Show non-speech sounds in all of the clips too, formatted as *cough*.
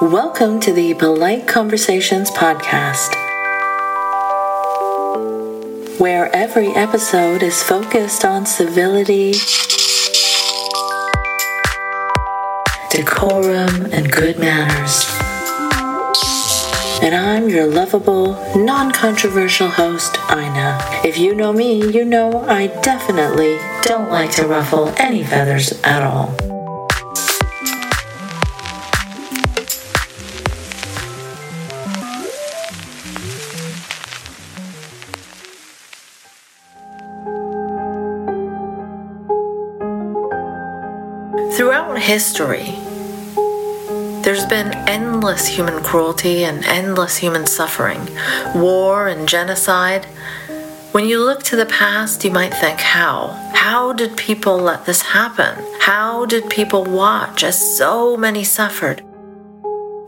Welcome to the Polite Conversations podcast, where every episode is focused on civility, decorum, and good manners. And I'm your lovable, non controversial host, Ina. If you know me, you know I definitely don't like to ruffle any feathers at all. History, there's been endless human cruelty and endless human suffering, war and genocide. When you look to the past, you might think, how? How did people let this happen? How did people watch as so many suffered?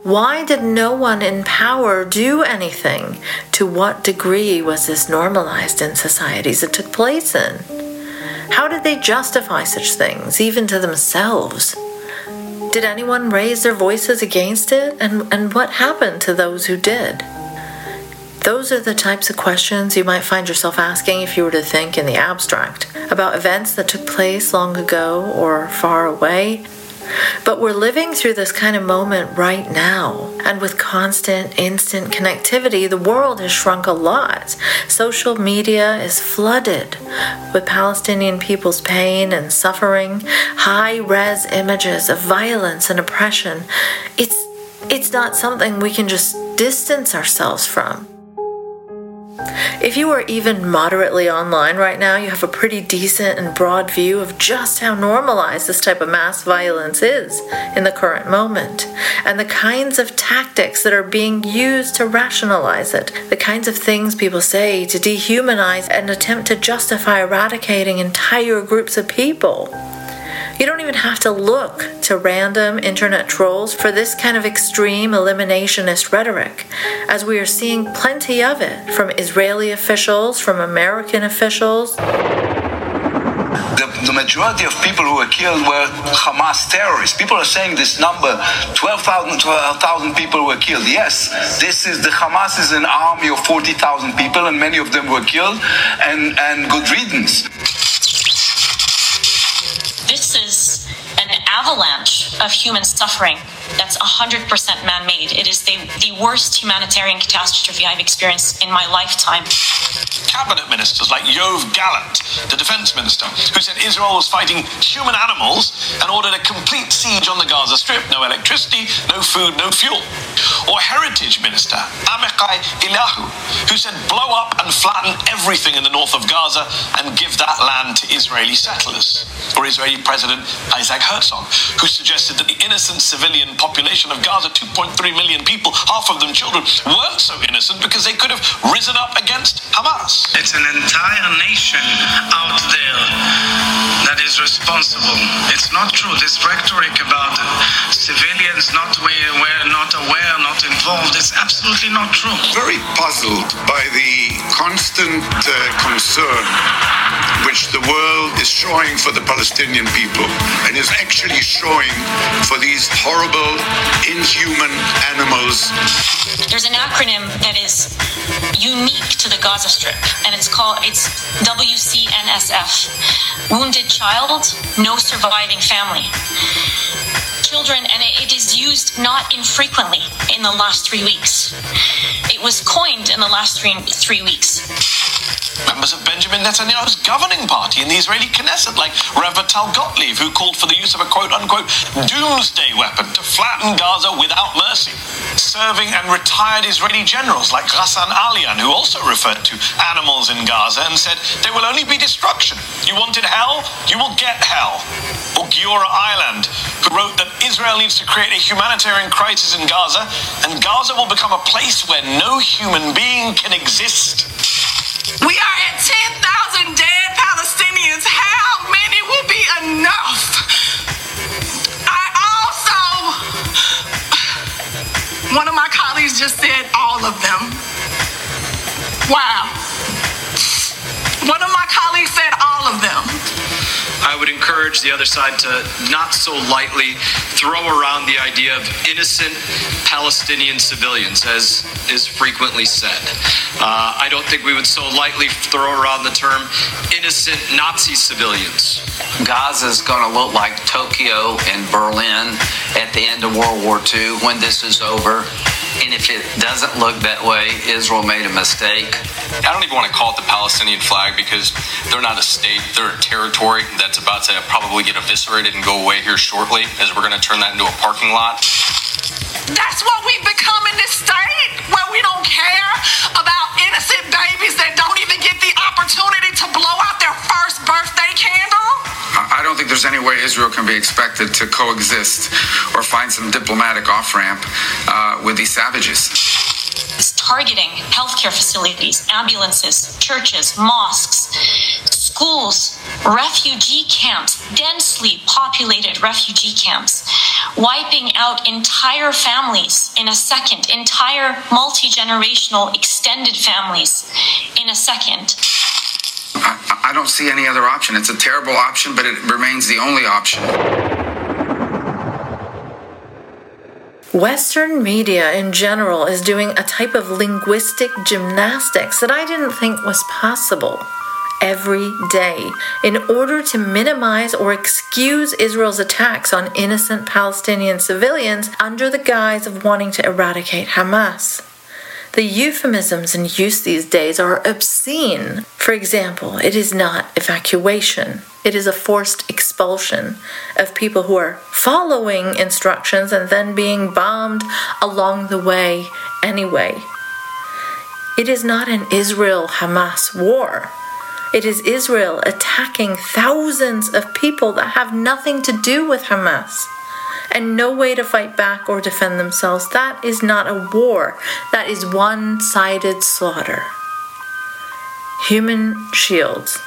Why did no one in power do anything? To what degree was this normalized in societies it took place in? How did they justify such things, even to themselves? Did anyone raise their voices against it? And, and what happened to those who did? Those are the types of questions you might find yourself asking if you were to think in the abstract about events that took place long ago or far away but we're living through this kind of moment right now. And with constant, instant connectivity, the world has shrunk a lot. Social media is flooded with Palestinian people's pain and suffering, high res images of violence and oppression. It's, it's not something we can just distance ourselves from. If you are even moderately online right now, you have a pretty decent and broad view of just how normalized this type of mass violence is in the current moment, and the kinds of tactics that are being used to rationalize it, the kinds of things people say to dehumanize and attempt to justify eradicating entire groups of people. You don't even have to look to random internet trolls for this kind of extreme eliminationist rhetoric, as we are seeing plenty of it from Israeli officials, from American officials. The, the, majority of people who were killed were Hamas terrorists. People are saying this number 12,000 12, people were killed. Yes, this is the Hamas is an army of 40,000 people, and many of them were killed, and, and good riddance avalanche of human suffering that's 100% man made. It is the, the worst humanitarian catastrophe I've experienced in my lifetime. Cabinet ministers like Yoav Gallant, the defense minister, who said Israel was fighting human animals and ordered a complete siege on the Gaza Strip no electricity, no food, no fuel. Or Heritage Minister Amichai Eliyahu, who said blow up and flatten everything in the north of Gaza and give that land to Israeli settlers. Or Israeli President Isaac Herzog, who suggested that the innocent civilian population of Gaza, 2.3 million people, half of them children, weren't so innocent because they could have risen up against Hamas. It's an entire nation out there that is responsible. It's not true. This rhetoric about civilians not aware, not aware, not involved, it's absolutely not true. Very puzzled by the constant uh, concern which the world is showing for the Palestinian people and is actually showing for these horrible inhuman animals. There's an acronym that is unique to the Gaza Strip, and it's called it's WCNSF. Wounded child, no surviving family. Children, and it is used not infrequently in the last three weeks. It was coined in the last three, three weeks members of Benjamin Netanyahu's governing party in the Israeli Knesset, like Rev Tal Gottlieb, who called for the use of a quote unquote doomsday weapon to flatten Gaza without mercy. Serving and retired Israeli generals like Ghassan Alian, who also referred to animals in Gaza and said there will only be destruction. You wanted hell, you will get hell. Or Giora Eiland, who wrote that Israel needs to create a humanitarian crisis in Gaza, and Gaza will become a place where no human being can exist. We are at 10,000 dead Palestinians. How many will be enough? I also, one of my colleagues just said all of them. Wow. One of my colleagues said all of them. I would encourage the other side to not so lightly throw around the idea of innocent Palestinian civilians, as is frequently said. Uh, I don't think we would so lightly throw around the term innocent Nazi civilians. Gaza is going to look like Tokyo and Berlin at the end of World War II when this is over. And if it doesn't look that way, Israel made a mistake. I don't even want to call it the Palestinian flag because they're not a state, they're a territory that's about to probably get eviscerated and go away here shortly, as we're going to turn that into a parking lot. That's what we've become in this state, where we don't care about innocent babies that don't even get the opportunity to blow out their first birthday candle. I don't think there's any way Israel can be expected to coexist or find some diplomatic off ramp uh, with these savages. It's targeting healthcare facilities, ambulances, churches, mosques, schools, refugee camps, densely populated refugee camps, wiping out entire families in a second, entire multi generational extended families in a second. I, I don't see any other option. It's a terrible option, but it remains the only option. Western media in general is doing a type of linguistic gymnastics that I didn't think was possible every day in order to minimize or excuse Israel's attacks on innocent Palestinian civilians under the guise of wanting to eradicate Hamas. The euphemisms in use these days are obscene. For example, it is not evacuation, it is a forced expulsion of people who are following instructions and then being bombed along the way anyway. It is not an Israel Hamas war. It is Israel attacking thousands of people that have nothing to do with Hamas and no way to fight back or defend themselves. That is not a war, that is one sided slaughter. Human shields.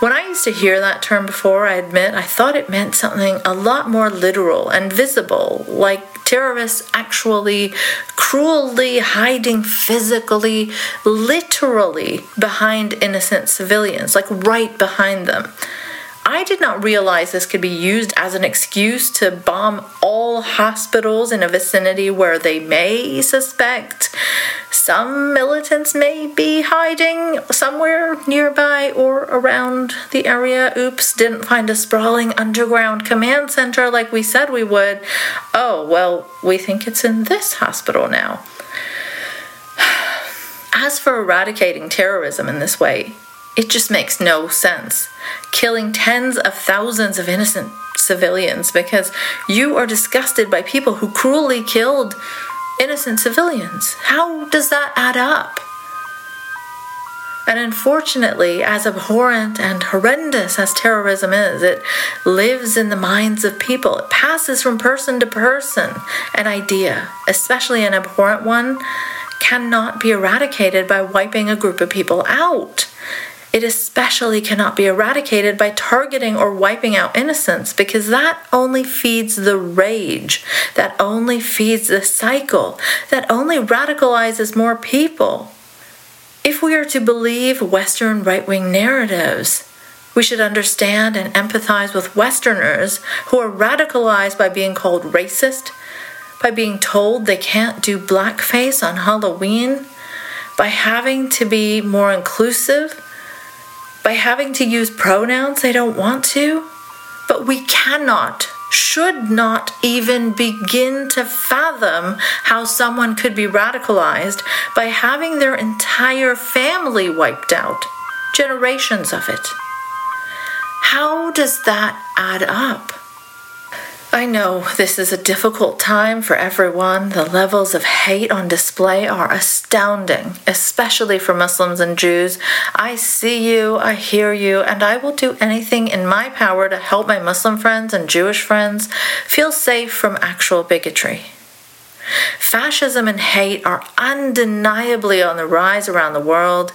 When I used to hear that term before, I admit I thought it meant something a lot more literal and visible, like terrorists actually cruelly hiding physically, literally behind innocent civilians, like right behind them. I did not realize this could be used as an excuse to bomb all hospitals in a vicinity where they may suspect some militants may be hiding somewhere nearby or around the area. Oops, didn't find a sprawling underground command center like we said we would. Oh, well, we think it's in this hospital now. *sighs* As for eradicating terrorism in this way, it just makes no sense. Killing tens of thousands of innocent civilians because you are disgusted by people who cruelly killed innocent civilians. How does that add up? And unfortunately, as abhorrent and horrendous as terrorism is, it lives in the minds of people. It passes from person to person. An idea, especially an abhorrent one, cannot be eradicated by wiping a group of people out. It especially cannot be eradicated by targeting or wiping out innocence because that only feeds the rage, that only feeds the cycle, that only radicalizes more people. If we are to believe Western right wing narratives, we should understand and empathize with Westerners who are radicalized by being called racist, by being told they can't do blackface on Halloween, by having to be more inclusive by having to use pronouns they don't want to. But we cannot, should not even begin to fathom how someone could be radicalized by having their entire family wiped out, generations of it. How does that add up? I know this is a difficult time for everyone. The levels of hate on display are astounding, especially for Muslims and Jews. I see you, I hear you, and I will do anything in my power to help my Muslim friends and Jewish friends feel safe from actual bigotry. Fascism and hate are undeniably on the rise around the world.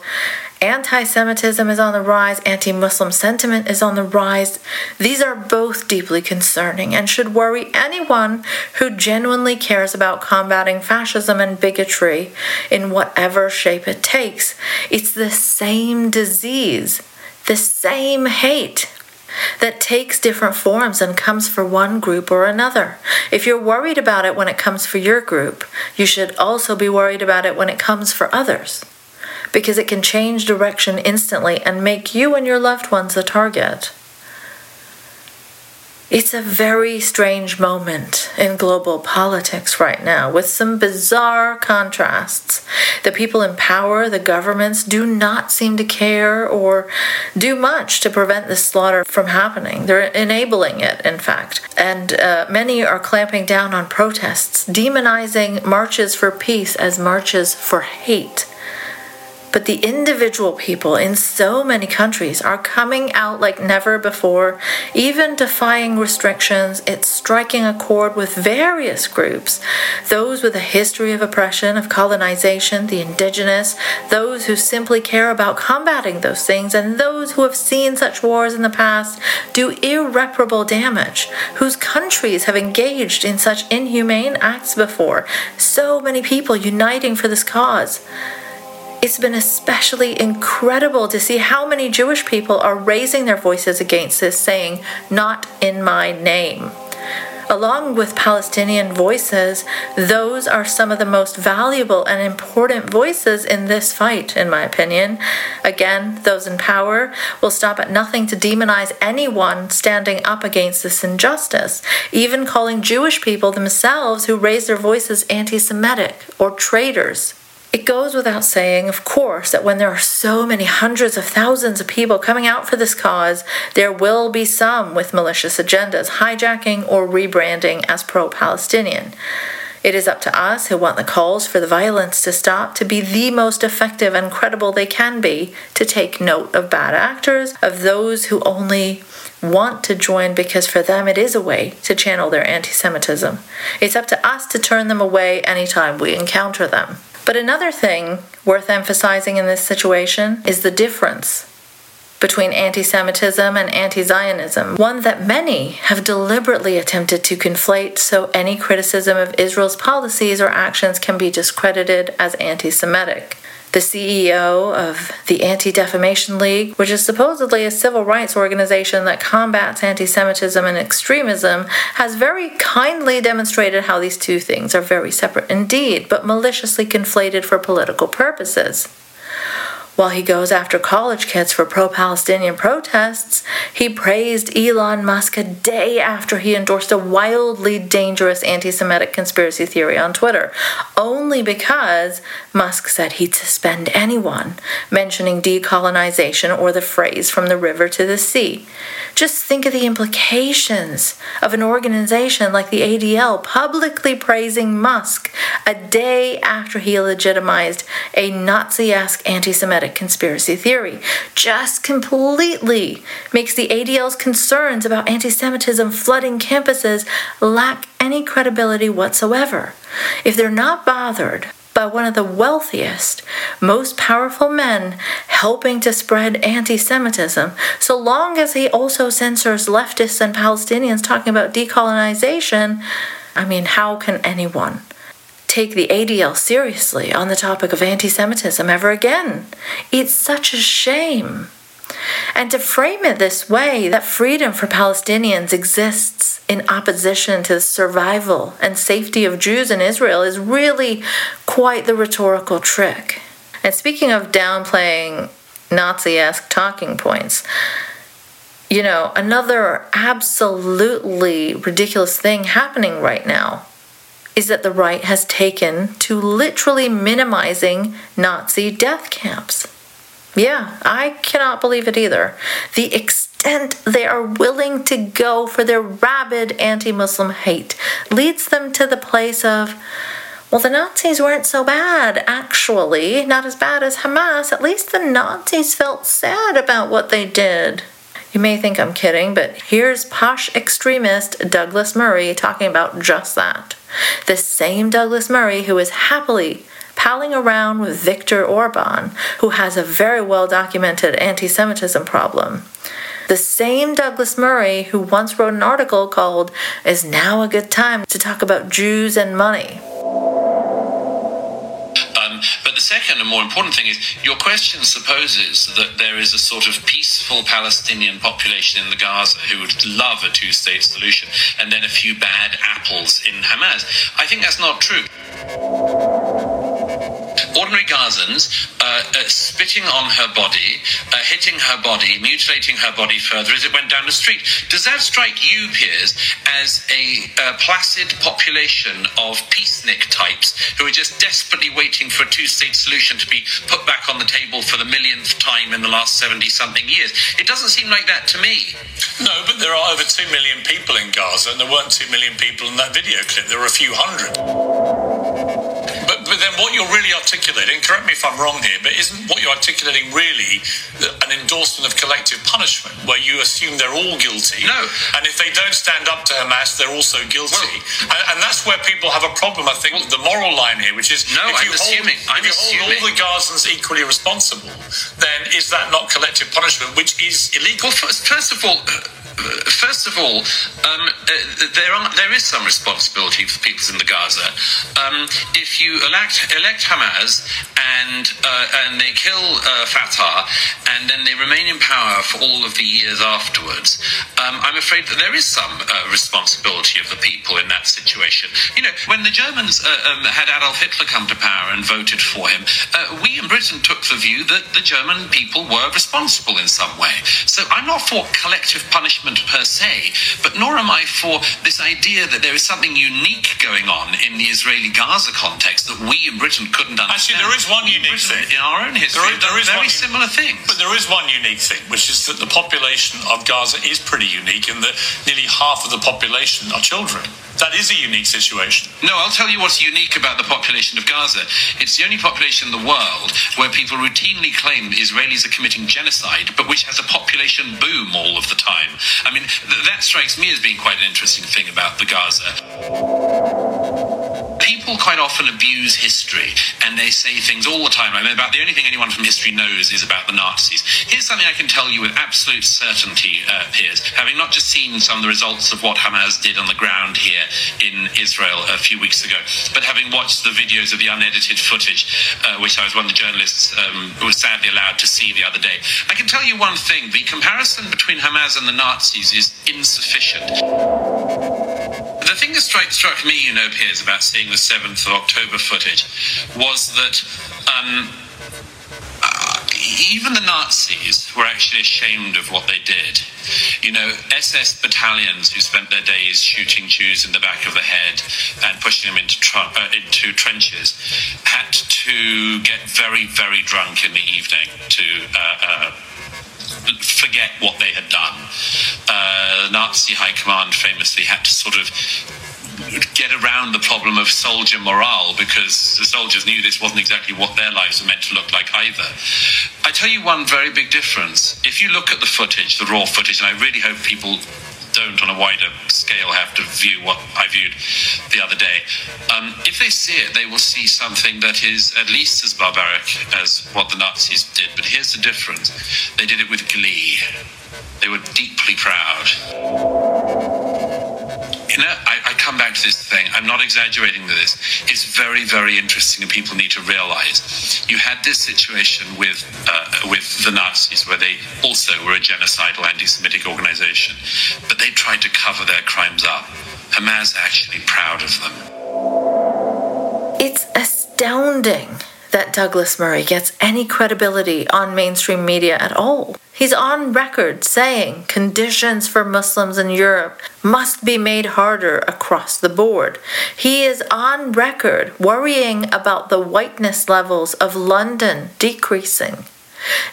Anti Semitism is on the rise, anti Muslim sentiment is on the rise. These are both deeply concerning and should worry anyone who genuinely cares about combating fascism and bigotry in whatever shape it takes. It's the same disease, the same hate, that takes different forms and comes for one group or another. If you're worried about it when it comes for your group, you should also be worried about it when it comes for others. Because it can change direction instantly and make you and your loved ones a target. It's a very strange moment in global politics right now with some bizarre contrasts. The people in power, the governments, do not seem to care or do much to prevent this slaughter from happening. They're enabling it, in fact. And uh, many are clamping down on protests, demonizing marches for peace as marches for hate. But the individual people in so many countries are coming out like never before, even defying restrictions. It's striking a chord with various groups those with a history of oppression, of colonization, the indigenous, those who simply care about combating those things, and those who have seen such wars in the past do irreparable damage, whose countries have engaged in such inhumane acts before. So many people uniting for this cause. It's been especially incredible to see how many Jewish people are raising their voices against this, saying, Not in my name. Along with Palestinian voices, those are some of the most valuable and important voices in this fight, in my opinion. Again, those in power will stop at nothing to demonize anyone standing up against this injustice, even calling Jewish people themselves who raise their voices anti Semitic or traitors. It goes without saying, of course, that when there are so many hundreds of thousands of people coming out for this cause, there will be some with malicious agendas, hijacking or rebranding as pro Palestinian. It is up to us who want the calls for the violence to stop to be the most effective and credible they can be, to take note of bad actors, of those who only want to join because for them it is a way to channel their anti Semitism. It's up to us to turn them away anytime we encounter them. But another thing worth emphasizing in this situation is the difference between anti Semitism and anti Zionism, one that many have deliberately attempted to conflate so any criticism of Israel's policies or actions can be discredited as anti Semitic the CEO of the Anti Defamation League, which is supposedly a civil rights organization that combats anti Semitism and extremism, has very kindly demonstrated how these two things are very separate indeed, but maliciously conflated for political purposes. While he goes after college kids for pro Palestinian protests, he praised Elon Musk a day after he endorsed a wildly dangerous anti Semitic conspiracy theory on Twitter, only because Musk said he'd suspend anyone mentioning decolonization or the phrase from the river to the sea. Just think of the implications of an organization like the ADL publicly praising Musk a day after he legitimized a Nazi esque anti Semitic conspiracy theory. Just completely makes the ADL's concerns about anti Semitism flooding campuses lack any credibility whatsoever. If they're not bothered by one of the wealthiest, most powerful men helping to spread anti Semitism, so long as he also censors leftists and Palestinians talking about decolonization, I mean, how can anyone? Take the ADL seriously on the topic of anti Semitism ever again. It's such a shame. And to frame it this way, that freedom for Palestinians exists in opposition to the survival and safety of Jews in Israel, is really quite the rhetorical trick. And speaking of downplaying Nazi esque talking points, you know, another absolutely ridiculous thing happening right now is that the right has taken to literally minimizing Nazi death camps. Yeah, I cannot believe it either. The extent they are willing to go for their rabid anti Muslim hate leads them to the place of, well, the Nazis weren't so bad, actually. Not as bad as Hamas. At least the Nazis felt sad about what they did. You may think I'm kidding, but here's posh extremist Douglas Murray talking about just that. The same Douglas Murray who is happily palling around with Viktor Orban, who has a very well documented anti Semitism problem. The same Douglas Murray who once wrote an article called Is Now a Good Time to Talk About Jews and Money? More important thing is your question supposes that there is a sort of peaceful Palestinian population in the Gaza who would love a two state solution and then a few bad apples in Hamas. I think that's not true ordinary Gazans uh, uh, spitting on her body, uh, hitting her body, mutilating her body further as it went down the street. Does that strike you, Piers, as a uh, placid population of peacenik types who are just desperately waiting for a two state solution to be put back on the table for the millionth time in the last 70 something years? It doesn't seem like that to me. No, but there are over 2 million people in Gaza, and there weren't 2 million people in that video clip. There were a few hundred. You're really articulating, correct me if I'm wrong here, but isn't what you're articulating really an endorsement of collective punishment where you assume they're all guilty? No. And if they don't stand up to Hamas, they're also guilty. Well, and, and, that's where people have a problem, I think, with the moral line here, which is no, if you I'm assuming, hold, I'm if you assuming. hold all the Gazans equally responsible, then is that not collective punishment, which is illegal? Well, first, first of all, uh, first of all, um, uh, there are there is some responsibility for the peoples in the Gaza. Um, if you elect elect Hamas and uh, and they kill uh, Fatah and then they remain in power for all of the years afterwards, um, I'm afraid that there is some uh, responsibility of the people in that situation. You know, when the Germans uh, um, had Adolf Hitler come to power and voted for him, uh, we in Britain took the view that the German people were responsible in some way. So I'm not for collective punishment per se, but nor am I for this idea that there is something unique going on in the Israeli Gaza context that we in Britain couldn't understand. Actually, there is one unique Britain, thing. In our own history, there is, there is very similar things. But there is one unique thing, which is that the population of Gaza is pretty unique in that nearly half of the population are children. That is a unique situation. No, I'll tell you what's unique about the population of Gaza. It's the only population in the world where people routinely claim Israelis are committing genocide, but which has a population boom all of the time. I mean, th- that strikes me as being quite an interesting thing about the Gaza people quite often abuse history and they say things all the time. I mean, about the only thing anyone from history knows is about the Nazis. Here's something I can tell you with absolute certainty, uh, Piers, having not just seen some of the results of what Hamas did on the ground here in Israel a few weeks ago, but having watched the videos of the unedited footage, uh, which I was one of the journalists um, who was sadly allowed to see the other day. I can tell you one thing the comparison between Hamas and the Nazis is insufficient. Thing that struck, struck me, you know, Piers, about seeing the 7th of October footage was that um, uh, even the Nazis were actually ashamed of what they did. You know, SS battalions who spent their days shooting Jews in the back of the head and pushing them into, tr- uh, into trenches had to get very, very drunk in the evening to. Uh, uh forget what they had done. Uh, Nazi high command famously had to sort of get around the problem of soldier morale because the soldiers knew this wasn't exactly what their lives were meant to look like either. I tell you one very big difference. If you look at the footage, the raw footage, and I really hope people don't on a wider scale have to view what I viewed the other day. Um, if they see it, they will see something that is at least as barbaric as what the Nazis did. But here's the difference they did it with glee, they were deeply proud. You know, back to this thing. I'm not exaggerating with this. It's very, very interesting, and people need to realize. You had this situation with uh, with the Nazis, where they also were a genocidal anti-Semitic organization, but they tried to cover their crimes up. Hamas actually proud of them. It's astounding that Douglas Murray gets any credibility on mainstream media at all. He's on record saying conditions for Muslims in Europe must be made harder across the board. He is on record worrying about the whiteness levels of London decreasing.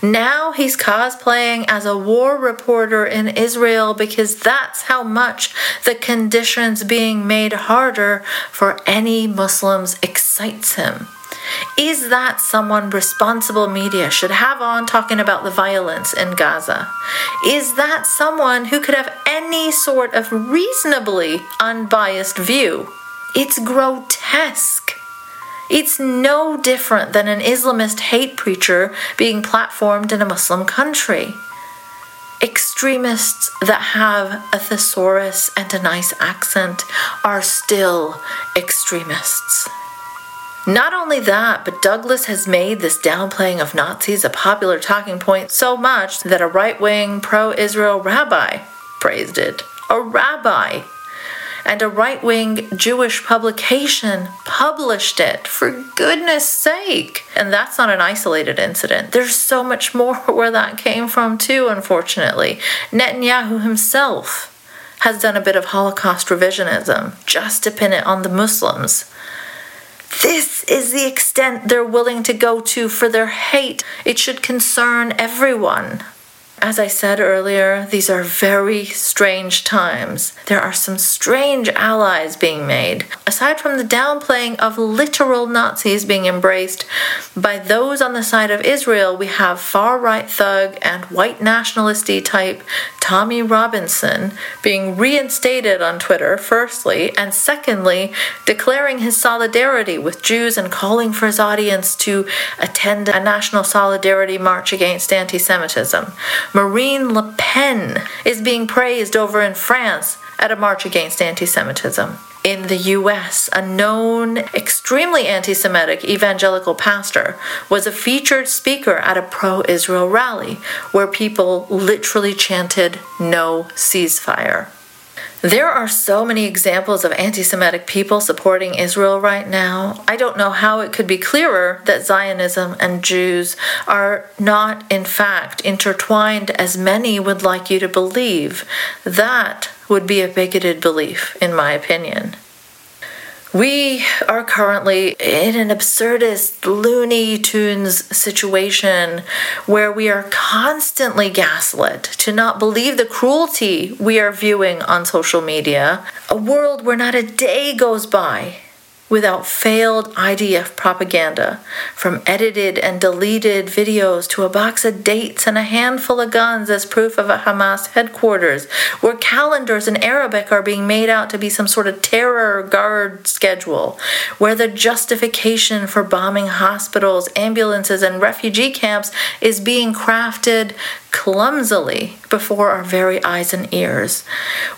Now he's cosplaying as a war reporter in Israel because that's how much the conditions being made harder for any Muslims excites him. Is that someone responsible media should have on talking about the violence in Gaza? Is that someone who could have any sort of reasonably unbiased view? It's grotesque. It's no different than an Islamist hate preacher being platformed in a Muslim country. Extremists that have a thesaurus and a nice accent are still extremists. Not only that, but Douglas has made this downplaying of Nazis a popular talking point so much that a right wing pro Israel rabbi praised it. A rabbi and a right wing Jewish publication published it, for goodness sake. And that's not an isolated incident. There's so much more *laughs* where that came from, too, unfortunately. Netanyahu himself has done a bit of Holocaust revisionism just to pin it on the Muslims. This is the extent they're willing to go to for their hate. It should concern everyone. As I said earlier, these are very strange times. There are some strange allies being made. Aside from the downplaying of literal Nazis being embraced by those on the side of Israel, we have far right thug and white nationalisty type Tommy Robinson being reinstated on Twitter, firstly, and secondly, declaring his solidarity with Jews and calling for his audience to attend a national solidarity march against anti Semitism. Marine Le Pen is being praised over in France at a march against anti Semitism. In the US, a known extremely anti Semitic evangelical pastor was a featured speaker at a pro Israel rally where people literally chanted, No ceasefire. There are so many examples of anti Semitic people supporting Israel right now. I don't know how it could be clearer that Zionism and Jews are not, in fact, intertwined as many would like you to believe. That would be a bigoted belief, in my opinion. We are currently in an absurdist Looney Tunes situation where we are constantly gaslit to not believe the cruelty we are viewing on social media. A world where not a day goes by without failed IDF propaganda, from edited and deleted videos to a box of dates and a handful of guns as proof of a Hamas headquarters, where calendars in Arabic are being made out to be some sort of terror guard schedule, where the justification for bombing hospitals, ambulances, and refugee camps is being crafted clumsily before our very eyes and ears,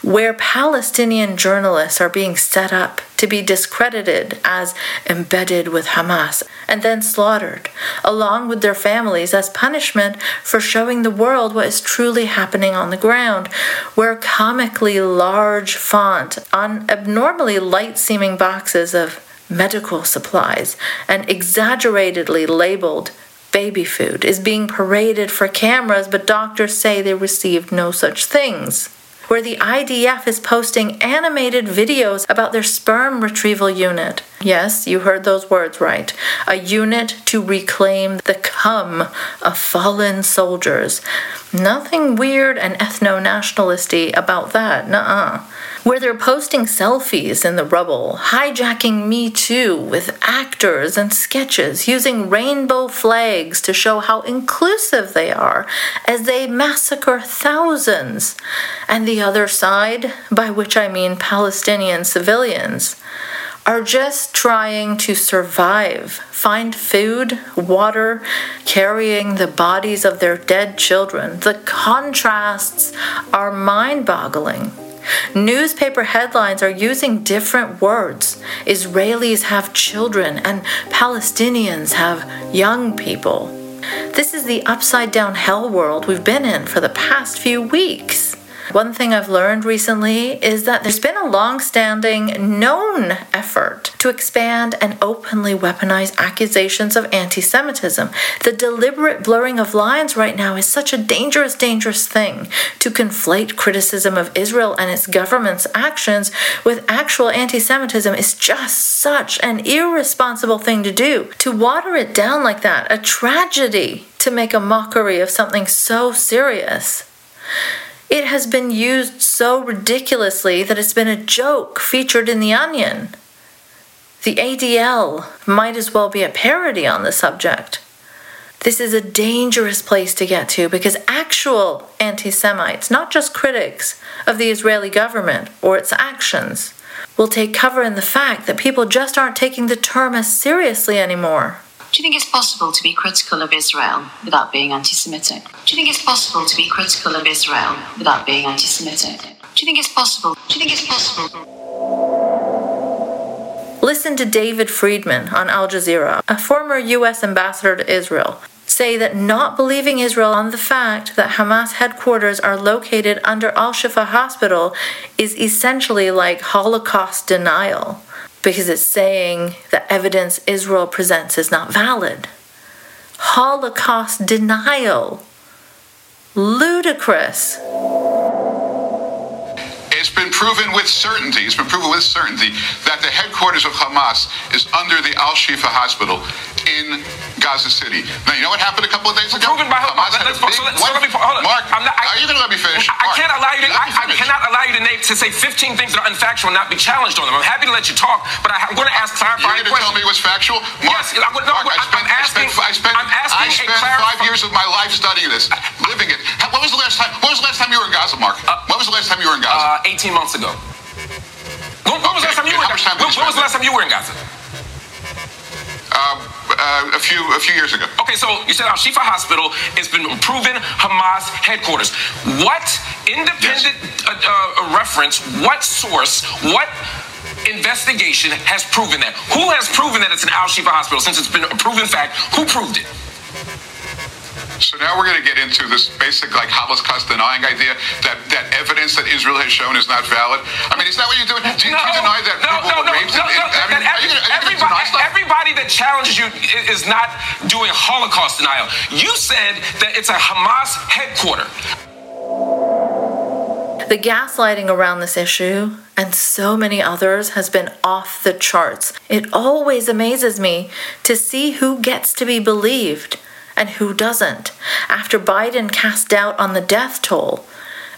where Palestinian journalists are being set up to be discredited as embedded with Hamas and then slaughtered, along with their families, as punishment for showing the world what is truly happening on the ground, where comically large font on abnormally light seeming boxes of medical supplies and exaggeratedly labeled baby food is being paraded for cameras, but doctors say they received no such things. Where the IDF is posting animated videos about their sperm retrieval unit. Yes, you heard those words right. A unit to reclaim the cum of fallen soldiers. Nothing weird and ethno nationalisty about that, nuh uh where they're posting selfies in the rubble, hijacking Me Too with actors and sketches, using rainbow flags to show how inclusive they are as they massacre thousands. And the other side, by which I mean Palestinian civilians, are just trying to survive, find food, water, carrying the bodies of their dead children. The contrasts are mind boggling. Newspaper headlines are using different words. Israelis have children, and Palestinians have young people. This is the upside down hell world we've been in for the past few weeks. One thing I've learned recently is that there's been a long standing, known effort to expand and openly weaponize accusations of anti Semitism. The deliberate blurring of lines right now is such a dangerous, dangerous thing. To conflate criticism of Israel and its government's actions with actual anti Semitism is just such an irresponsible thing to do. To water it down like that, a tragedy to make a mockery of something so serious. It has been used so ridiculously that it's been a joke featured in The Onion. The ADL might as well be a parody on the subject. This is a dangerous place to get to because actual anti Semites, not just critics of the Israeli government or its actions, will take cover in the fact that people just aren't taking the term as seriously anymore. Do you think it's possible to be critical of Israel without being anti Semitic? Do you think it's possible to be critical of Israel without being anti Semitic? Do you think it's possible? Do you think it's possible? Listen to David Friedman on Al Jazeera, a former U.S. ambassador to Israel, say that not believing Israel on the fact that Hamas headquarters are located under Al Shifa Hospital is essentially like Holocaust denial because it's saying the evidence Israel presents is not valid. Holocaust denial. Ludicrous. It's been proven with certainty, it's been proven with certainty that the headquarters of Hamas is under the Al Shifa Hospital in Gaza City. Now, you know what happened a couple of days ago? Proven by Hamas. Let, big, so, let, so let me, hold on. Mark, I'm not, I, are you going to let me finish? I, Mark, can't allow you to. I, I, cannot allow you to name to say 15 things that are unfactual and not be challenged on them. I'm happy to let you talk, but I, am going to ask clarifying You're going to tell me what's factual? Mark, yes, I, no, Mark, I spent, I'm asking. I spent, I spent, asking I spent five years of my life studying this, living it. When was the last time? When was the last time you were in Gaza, Mark? Uh, when was the last time you were in Gaza? Uh, 18 months ago. When, when was the last time you were in Gaza? When, when was the last time you were in Gaza? Uh, uh, a few a few years ago. Okay, so you said Al Shifa Hospital has been proven Hamas headquarters. What independent yes. uh, uh, reference? What source? What investigation has proven that? Who has proven that it's an Al Shifa hospital? Since it's been a proven fact, who proved it? So now we're going to get into this basic like Holocaust denying idea that, that evidence that Israel has shown is not valid. I mean, is that what you're doing? Do, no, do you deny that no, people no, were no, raped? No, in, no, I mean, every, you, everybody, everybody that challenges you is not doing Holocaust denial. You said that it's a Hamas headquarter. The gaslighting around this issue and so many others has been off the charts. It always amazes me to see who gets to be believed and who doesn't. After Biden cast doubt on the death toll,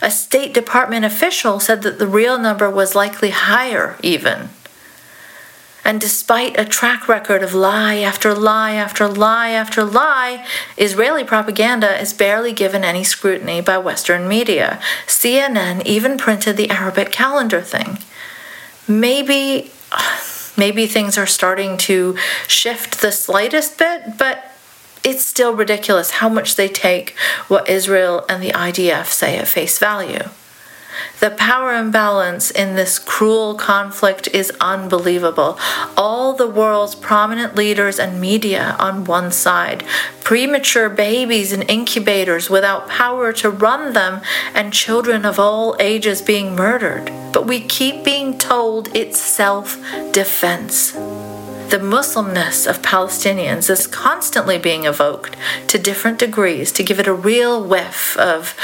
a State Department official said that the real number was likely higher, even. And despite a track record of lie after lie after lie after lie, Israeli propaganda is barely given any scrutiny by Western media. CNN even printed the Arabic calendar thing. Maybe *sighs* maybe things are starting to shift the slightest bit, but it's still ridiculous how much they take what Israel and the IDF say at face value. The power imbalance in this cruel conflict is unbelievable. All the world's prominent leaders and media on one side, premature babies in incubators without power to run them, and children of all ages being murdered. But we keep being told it's self defense. The Muslimness of Palestinians is constantly being evoked to different degrees to give it a real whiff of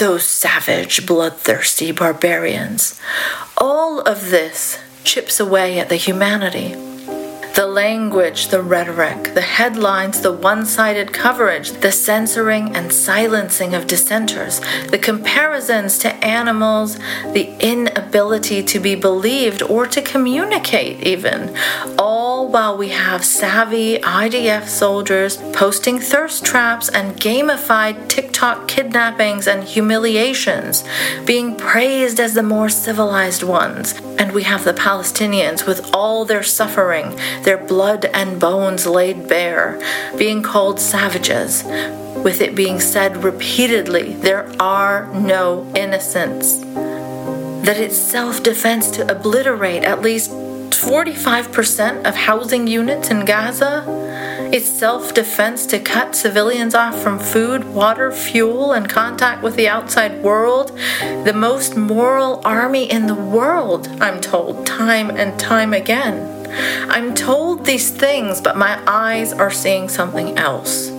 those savage, bloodthirsty barbarians. All of this chips away at the humanity. The language, the rhetoric, the headlines, the one sided coverage, the censoring and silencing of dissenters, the comparisons to animals, the inability to be believed or to communicate, even, all while we have savvy IDF soldiers posting thirst traps and gamified TikTok kidnappings and humiliations, being praised as the more civilized ones. And we have the Palestinians with all their suffering their blood and bones laid bare, being called savages, with it being said repeatedly, there are no innocents. That it's self defense to obliterate at least 45% of housing units in Gaza. It's self defense to cut civilians off from food, water, fuel, and contact with the outside world. The most moral army in the world, I'm told, time and time again. I'm told these things, but my eyes are seeing something else.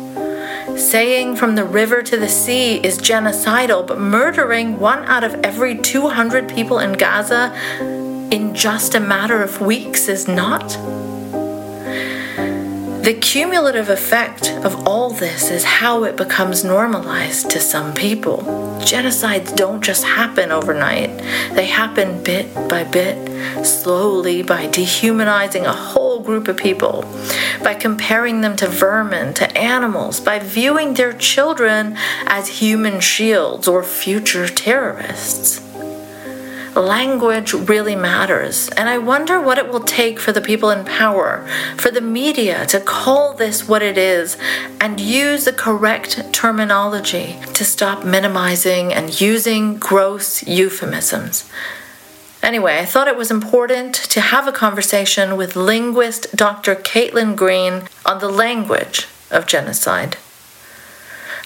Saying from the river to the sea is genocidal, but murdering one out of every 200 people in Gaza in just a matter of weeks is not. The cumulative effect of all this is how it becomes normalized to some people. Genocides don't just happen overnight, they happen bit by bit, slowly by dehumanizing a whole group of people, by comparing them to vermin, to animals, by viewing their children as human shields or future terrorists language really matters. And I wonder what it will take for the people in power, for the media to call this what it is and use the correct terminology to stop minimizing and using gross euphemisms. Anyway, I thought it was important to have a conversation with linguist Dr. Caitlin Green on the language of genocide.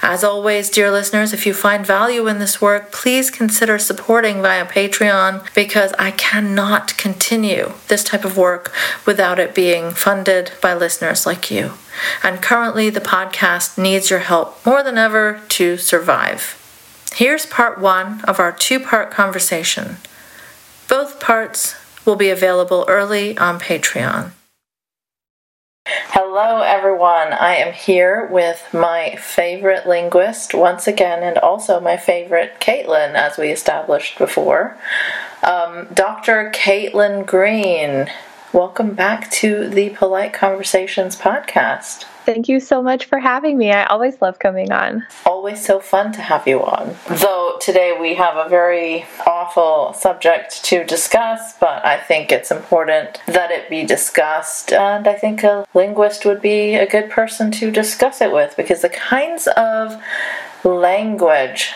As always, dear listeners, if you find value in this work, please consider supporting via Patreon because I cannot continue this type of work without it being funded by listeners like you. And currently, the podcast needs your help more than ever to survive. Here's part one of our two part conversation. Both parts will be available early on Patreon. Hello, everyone. I am here with my favorite linguist once again, and also my favorite Caitlin, as we established before. Um, Dr. Caitlin Green. Welcome back to the Polite Conversations podcast. Thank you so much for having me. I always love coming on. Always so fun to have you on. Though today we have a very awful subject to discuss, but I think it's important that it be discussed, and I think a linguist would be a good person to discuss it with because the kinds of language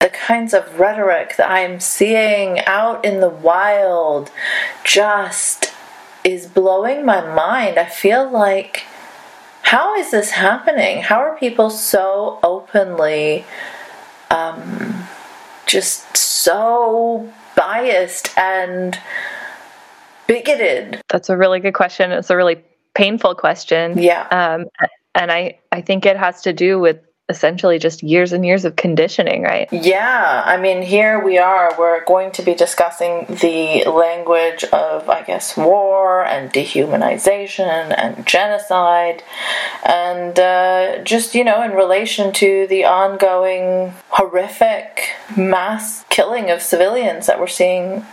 the kinds of rhetoric that I'm seeing out in the wild just is blowing my mind. I feel like how is this happening? How are people so openly um, just so biased and bigoted? That's a really good question. It's a really painful question. Yeah. Um, and I, I think it has to do with essentially just years and years of conditioning, right? Yeah, I mean, here we are. We're going to be discussing the language of, I guess, war and dehumanization and genocide, and uh, just, you know, in relation to the ongoing horrific mass killing of civilians that we're seeing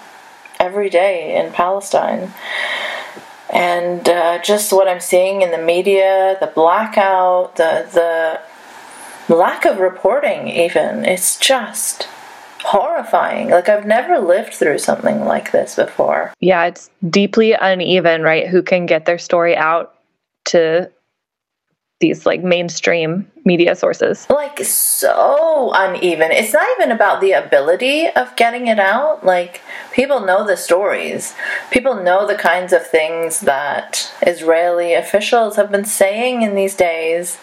every day in Palestine and uh, just what I'm seeing in the media, the blackout, the the lack of reporting, even. It's just horrifying. Like, I've never lived through something like this before. Yeah, it's deeply uneven, right? Who can get their story out to these like mainstream media sources. Like so uneven. It's not even about the ability of getting it out. Like people know the stories. People know the kinds of things that Israeli officials have been saying in these days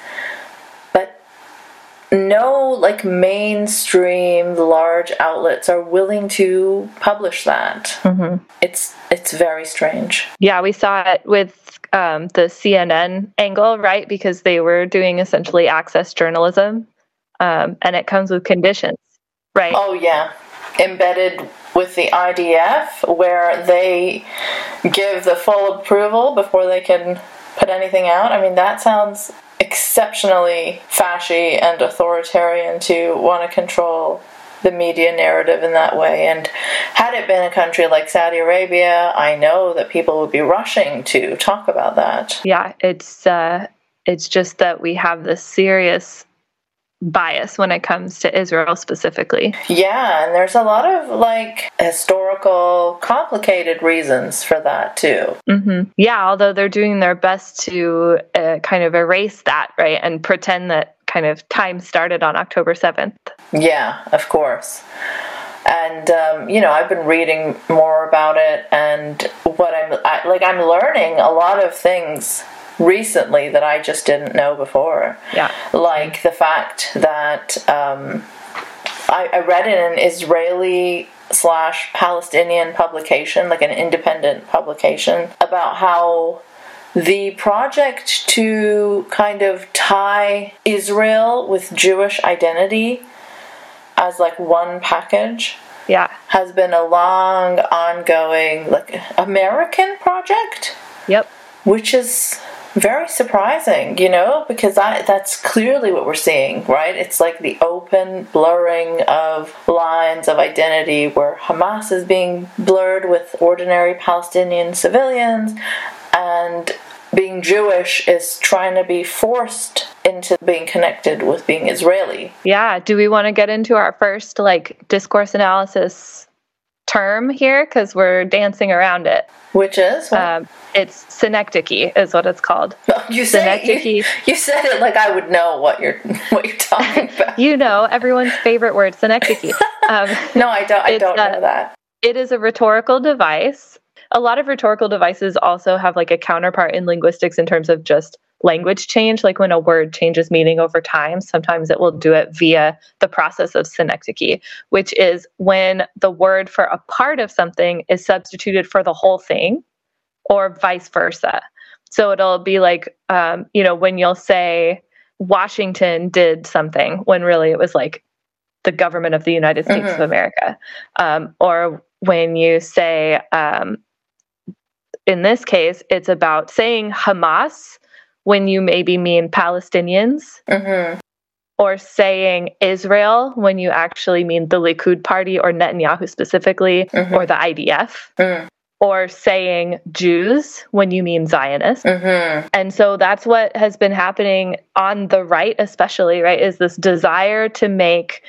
no like mainstream large outlets are willing to publish that. Mm-hmm. It's it's very strange. Yeah, we saw it with um, the CNN angle, right? Because they were doing essentially access journalism, um, and it comes with conditions, right? Oh yeah, embedded with the IDF, where they give the full approval before they can put anything out. I mean, that sounds exceptionally fashy and authoritarian to want to control the media narrative in that way. And had it been a country like Saudi Arabia, I know that people would be rushing to talk about that. Yeah, it's uh, it's just that we have this serious bias when it comes to Israel specifically. Yeah, and there's a lot of like historical, complicated reasons for that too. Mm-hmm. Yeah, although they're doing their best to uh, kind of erase that, right, and pretend that kind of time started on October 7th. Yeah, of course. And um, you know, I've been reading more about it, and what I'm I, like, I'm learning a lot of things recently that I just didn't know before. Yeah. Like the fact that um, I, I read in an Israeli slash Palestinian publication, like an independent publication, about how the project to kind of tie Israel with Jewish identity as like one package yeah has been a long ongoing like American project yep which is very surprising, you know, because I, that's clearly what we're seeing, right? It's like the open blurring of lines of identity where Hamas is being blurred with ordinary Palestinian civilians, and being Jewish is trying to be forced into being connected with being Israeli. Yeah. Do we want to get into our first, like, discourse analysis term here? Because we're dancing around it. Which is? Um, it's synecdoche, is what it's called. *laughs* You said you, you, said it like I would know what you're *laughs* what you're talking *laughs* about. you know everyone's favorite word, synecdoche. Um, no, I don't. I don't uh, know that. it is a rhetorical device. A lot of rhetorical devices also have like a counterpart in linguistics in terms of just language change. Like when a word changes meaning over time, sometimes it will do it via the process of synecdoche, which is when the word for a part of something is substituted for the whole thing, or vice versa. So it'll be like, um, you know, when you'll say Washington did something, when really it was like the government of the United States Mhm. of America. Um, or when you say, um, in this case, it's about saying Hamas when you maybe mean Palestinians, Mm-hmm. or saying Israel when you actually mean the Likud party or Netanyahu specifically, Mm-hmm. or the IDF. Mm. Or saying Jews when you mean Zionists. Mm-hmm. And so that's what has been happening on the right, especially, right? Is this desire to make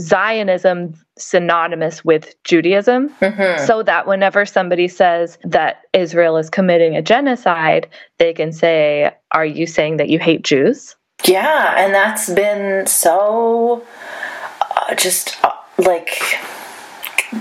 Zionism synonymous with Judaism Mhm. so that whenever somebody says that Israel is committing a genocide, they can say, Are you saying that you hate Jews? Yeah, and that's been so uh, just uh, like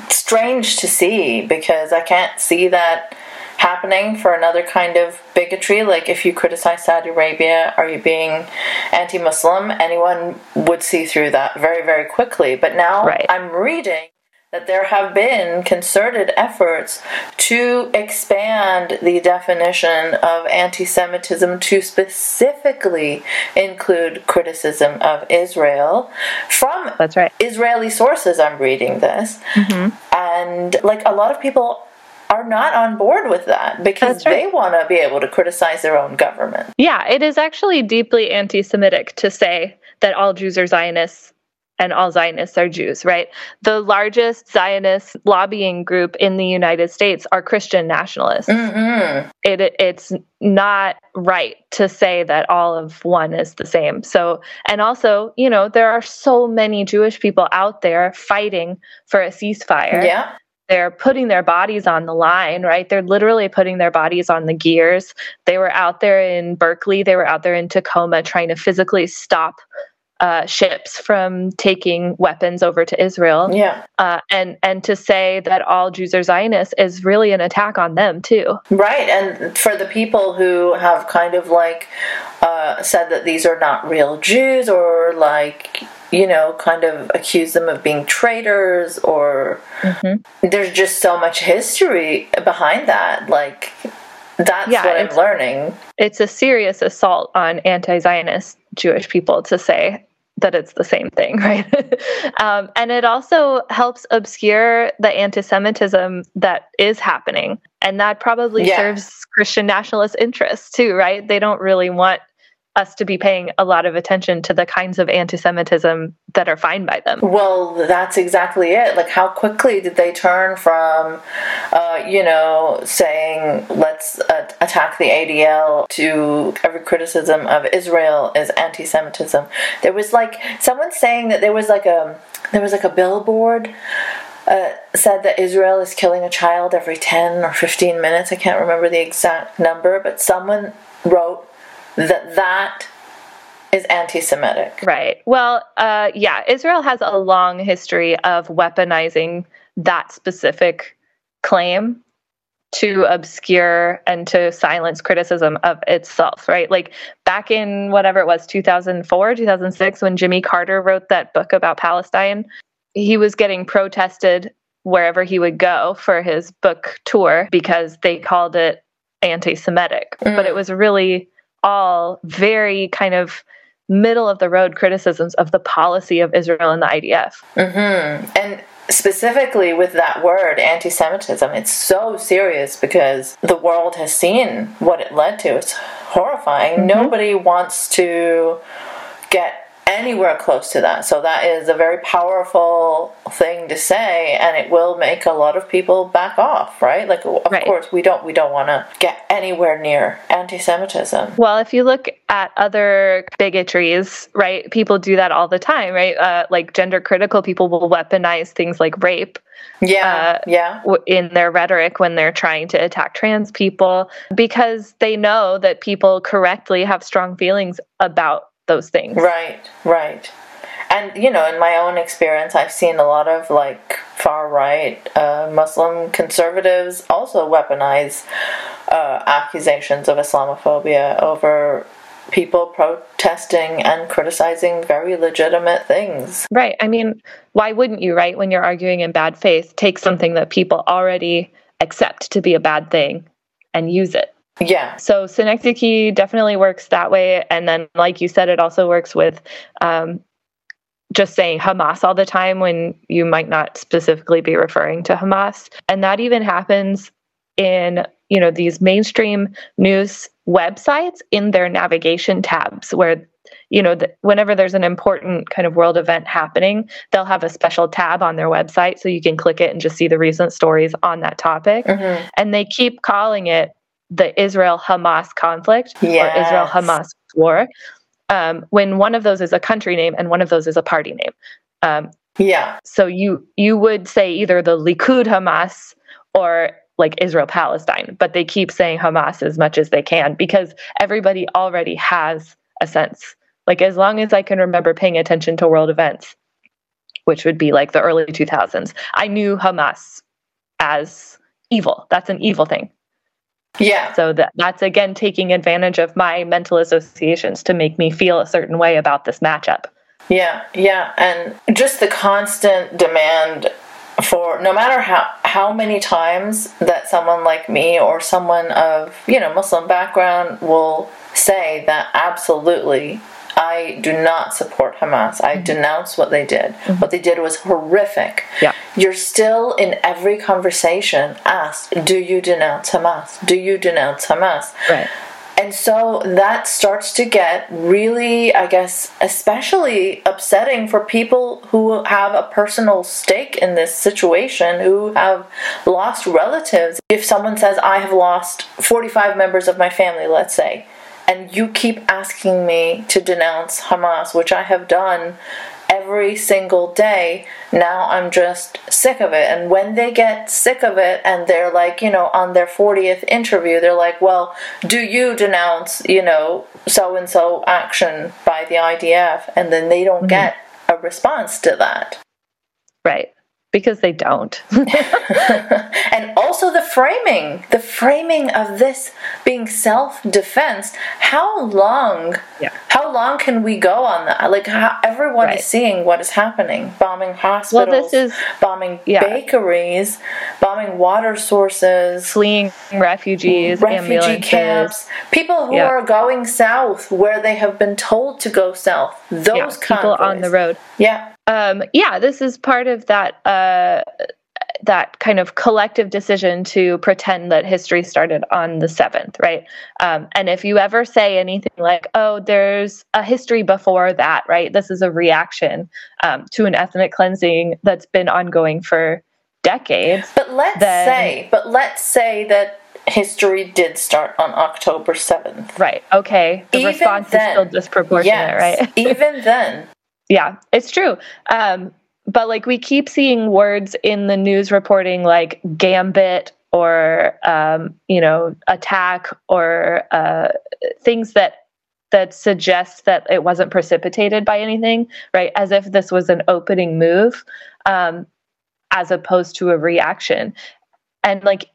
strange to see because I can't see that happening for another kind of bigotry. Like if you criticize Saudi Arabia, are you being anti-Muslim? Anyone would see through that very, very quickly. But now I'm reading that there have been concerted efforts to expand the definition of anti Semitism to specifically include criticism of Israel from That's right. Israeli sources. I'm reading this. Mm-hmm. And like a lot of people are not on board with that because they want to be able to criticize their own government. Yeah, it is actually deeply anti Semitic to say that all Jews are Zionists and all Zionists are Jews, right? The largest Zionist lobbying group in the United States are Christian nationalists. Mm-hmm. It, it's not right to say that all of one is the same. So, and also, you know, there are so many Jewish people out there fighting for a ceasefire. Yeah. They're putting their bodies on the line, right? They're literally putting their bodies on the gears. They were out there in Berkeley, they were out there in Tacoma trying to physically stop uh, ships from taking weapons over to Israel. Yeah. Uh, and and to say that all Jews are Zionists is really an attack on them too. Right, and for the people who have kind of like uh, said that these are not real Jews or like, you know, kind of accuse them of being traitors or there's just so much history behind that. Like, that's Yeah, what I'm learning. It's a serious assault on anti-Zionist Jewish people to say that it's the same thing, *laughs* right? um, and it also helps obscure the anti-Semitism that is happening, and that probably Yeah. serves Christian nationalist interests too, right? They don't really want us to be paying a lot of attention to the kinds of anti-Semitism that are fine by them. Well, that's exactly it. Like, how quickly did they turn from, uh, you know, saying let's uh, attack the ADL to every criticism of Israel is anti-Semitism? There was like someone saying that there was like a there was like a billboard. Uh, said that Israel is killing a child every 10 or 15 minutes. I can't remember the exact number, but someone wrote that that is anti Semitic. Right. Well, uh, yeah, Israel has a long history of weaponizing that specific claim to obscure and to silence criticism of itself, right? Like back in whatever it was, 2004, 2006, when Jimmy Carter wrote that book about Palestine, he was getting protested wherever he would go for his book tour because they called it anti Semitic. But it was really all very kind of middle of the road criticisms of the policy of Israel and the IDF. hmm And specifically with that word, anti Semitism, it's so serious because the world has seen what it led to. It's horrifying. Nobody wants to get anywhere close to that. So that is a very powerful thing to say and it will make a lot of people back off, right? Like of course we don't we don't want to get anywhere near anti-Semitism. Well, if you look at other bigotries, right, people do that all the time, right? Uh, like gender critical people will weaponize things like rape. Yeah, yeah. In their rhetoric when they're trying to attack trans people because they know that people correctly have strong feelings about those things. Right, right. and you know, in my own experience, I've seen a lot of like far right uh, Muslim conservatives also weaponize uh, accusations of Islamophobia over people protesting and criticizing very legitimate things. Right. I mean, why wouldn't you, right? When you're arguing in bad faith, take something that people already accept to be a bad thing and use it. Yeah. So synecdoche definitely works that way. And then, like you said, it also works with um, just saying Hamas all the time when you might not specifically be referring to Hamas. And that even happens in you know these mainstream news websites in their navigation tabs where you know the, whenever there's an important kind of world event happening they'll have a special tab on their website so you can click it and just see the recent stories on that topic Mhm. and they keep calling it the israel hamas conflict or israel hamas war um, when one of those is a country name and one of those is a party name um, yeah so you you would say either the likud hamas or like Israel Palestine, but they keep saying Hamas as much as they can because everybody already has a sense. Like as long as I can remember paying attention to world events, which would be like the early 2000s, I knew Hamas as evil. That's an evil thing. Yeah. So that that's again taking advantage of my mental associations to make me feel a certain way about this matchup. Yeah, yeah, and just the constant demand for no matter how how many times that someone like me or someone of you know Muslim background will say that absolutely I do not support Hamas. I mm-hmm. denounce what they did. Mm-hmm. What they did was horrific. Yeah. You're still in every conversation asked, "Do you denounce Hamas? Do you denounce Hamas?" Right. And so that starts to get really, I guess, especially upsetting for people who have a personal stake in this situation, who have lost relatives. If someone says, I have lost 45 members of my family, let's say, and you keep asking me to denounce Hamas, which I have done every single day. Now I'm just sick of it. And when they get sick of it and they're like, you know, on their 40th interview, they're like, well, do you denounce, you know, so and so action by the IDF? And then they don't mm-hmm. get a response to that. Right. Because they don't. *laughs* and also the framing, the framing of this being self-defense. How long? Yeah. How long can we go on that? Like how, everyone Right. is seeing what is happening: bombing hospitals, this is- bombing yeah. bakeries, bombing water sources, fleeing refugees, refugee camps, people who Yeah. are going south where they have been told to go south. Those yeah, people on the road. Yeah. Um, yeah, this is part of that uh, that kind of collective decision to pretend that history started on the seventh, right? Um, and if you ever say anything like, "Oh, there's a history before that," right? This is a reaction um, to an ethnic cleansing that's been ongoing for decades. But let's then- say, but let's say that history did start on October 7th. Right. Okay. The Even response then, is still disproportionate, yes, right? *laughs* even then. Yeah, it's true. Um, but like we keep seeing words in the news reporting like gambit or um, you know attack or uh, things that that suggest that it wasn't precipitated by anything, right? As if this was an opening move, um, as opposed to a reaction. And like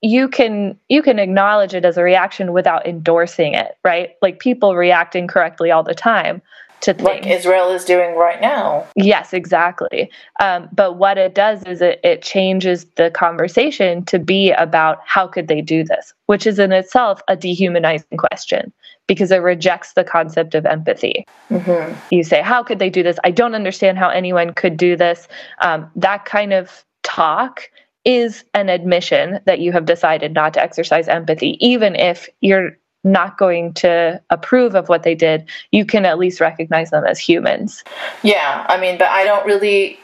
you can you can acknowledge it as a reaction without endorsing it, right? Like people react incorrectly all the time to things. Like Israel is doing right now. Yes, exactly. Um, but what it does is it, it changes the conversation to be about how could they do this, which is in itself a dehumanizing question because it rejects the concept of empathy. Mm-hmm. You say, how could they do this? I don't understand how anyone could do this. Um, that kind of talk is an admission that you have decided not to exercise empathy, even if you're not going to approve of what they did, you can at least recognize them as humans. Yeah, I mean, but I don't really,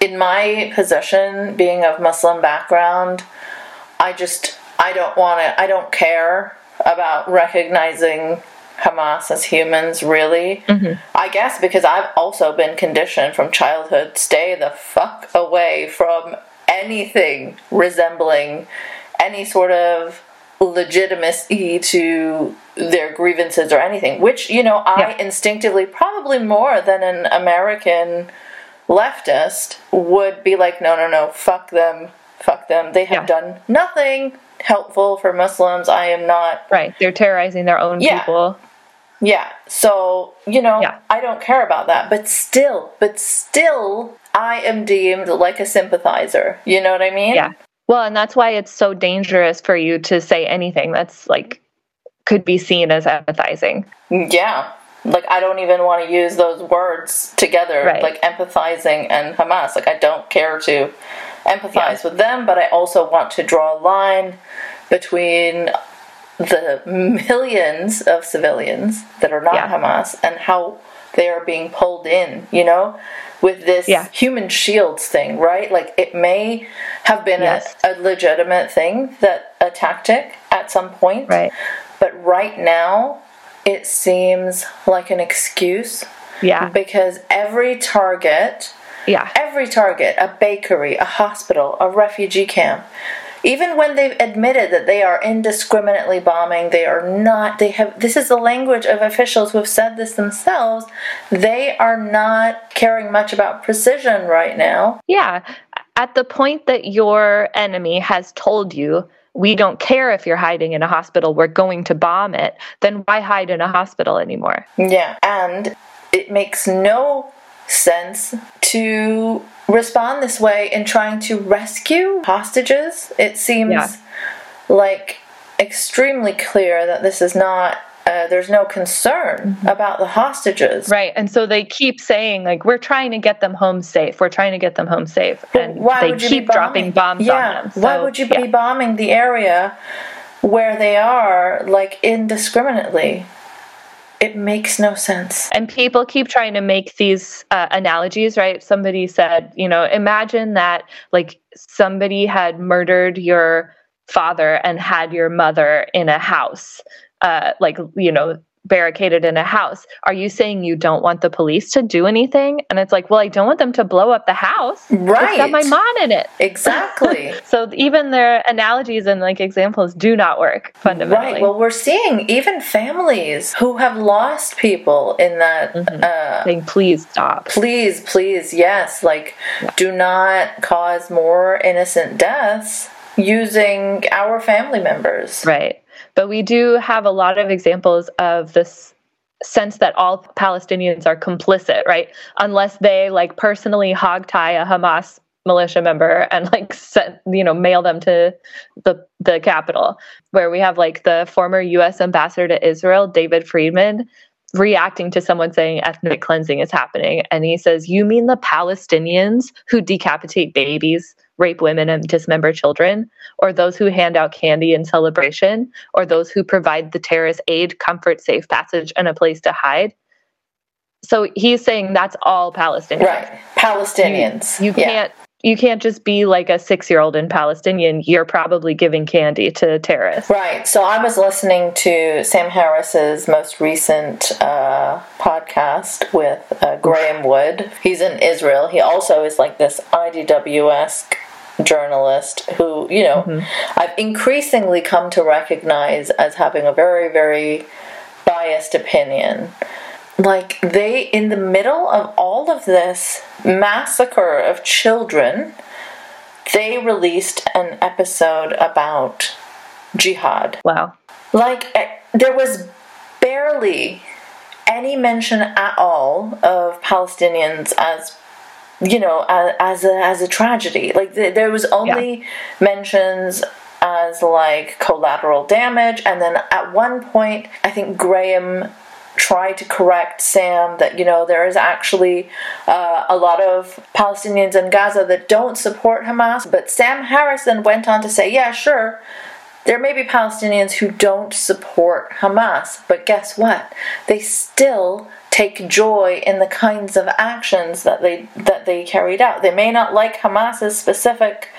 in my position, being of Muslim background, I just, I don't want to, I don't care about recognizing Hamas as humans, really. Mm-hmm. I guess because I've also been conditioned from childhood stay the fuck away from anything resembling any sort of legitimacy to their grievances or anything, which, you know, I instinctively, probably more than an American leftist, would be like, no, no, no, fuck them, fuck them. They have done nothing helpful for Muslims. I am not. Right. They're terrorizing their own Yeah. people. Yeah. So, you know, I don't care about that. But still, but still, I am deemed like a sympathizer. You know what I mean? Yeah. Well, and that's why it's so dangerous for you to say anything that's like could be seen as empathizing. Yeah. Like, I don't even want to use those words together, Right. like empathizing and Hamas. Like, I don't care to empathize with them, but I also want to draw a line between the millions of civilians that are not Hamas and how they are being pulled in, you know, with this human shields thing, right? Like, it may have been a, a legitimate thing, that a tactic at some point. Right. But right now, it seems like an excuse. Yeah. Because every target, yeah, every target, a bakery, a hospital, a refugee camp, even when they've admitted that they are indiscriminately bombing, they are not, they have, this is the language of officials who have said this themselves, they are not caring much about precision right now. Yeah. At the point that your enemy has told you, we don't care if you're hiding in a hospital, we're going to bomb it, then why hide in a hospital anymore? Yeah, and it makes no sense to respond this way in trying to rescue hostages. It seems Yeah. like extremely clear that this is not. Uh, there's no concern about the hostages. Right. And so they keep saying, like, we're trying to get them home safe. We're trying to get them home safe. And Why they would you keep dropping bombs yeah. on them. Why would you yeah. be bombing the area where they are, like indiscriminately? It makes no sense. And people keep trying to make these uh, analogies, right? Somebody said, you know, imagine that like somebody had murdered your father and had your mother in a house, uh, like, you know, barricaded in a house. Are you saying you don't want the police to do anything? And it's like, well, I don't want them to blow up the house. Right. It's got my mom in it. Exactly. *laughs* so even their analogies and like examples do not work fundamentally. Right. Well, we're seeing even families who have lost people in that. Uh, Saying, please stop. Please, please, yes. Like, do not cause more innocent deaths using our family members. Right. But we do have a lot of examples of this sense that all Palestinians are complicit, right? Unless they like personally hog tie a Hamas militia member and like send, you know mail them to the the capital where we have like the former US ambassador to Israel David Friedman reacting to someone saying ethnic cleansing is happening and he says you mean the Palestinians who decapitate babies rape women and dismember children or those who hand out candy in celebration or those who provide the terrorist aid comfort safe passage and a place to hide so he's saying that's all Palestinians. Right. Palestinians. You, you Yeah. can't you can't just be like a six year old in Palestinian. You're probably giving candy to terrorists. Right. So I was listening to Sam Harris's most recent uh, podcast with uh, Graeme Wood. He's in Israel. He also is like this IDW esque journalist who, you know, I've increasingly come to recognize as having a very, very biased opinion. Like, they, in the middle of all of this massacre of children, they released an episode about jihad. Wow. Like, eh, there was barely any mention at all of Palestinians as you know as, as a as a tragedy like th- there was only mentions as like collateral damage and then at one point i think graeme tried to correct sam that you know there is actually uh, a lot of palestinians in gaza that don't support hamas but sam harrison went on to say yeah sure there may be Palestinians who don't support Hamas, but guess what? They still take joy in the kinds of actions that they that they carried out. They may not like Hamas's specific,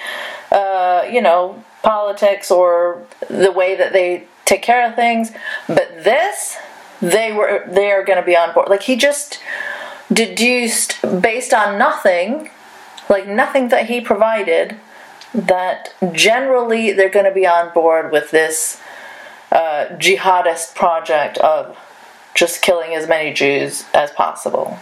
uh, you know, politics or the way that they take care of things, but this they were they are going to be on board. Like he just deduced based on nothing, like nothing that he provided that generally they're going to be on board with this uh, jihadist project of just killing as many Jews as possible.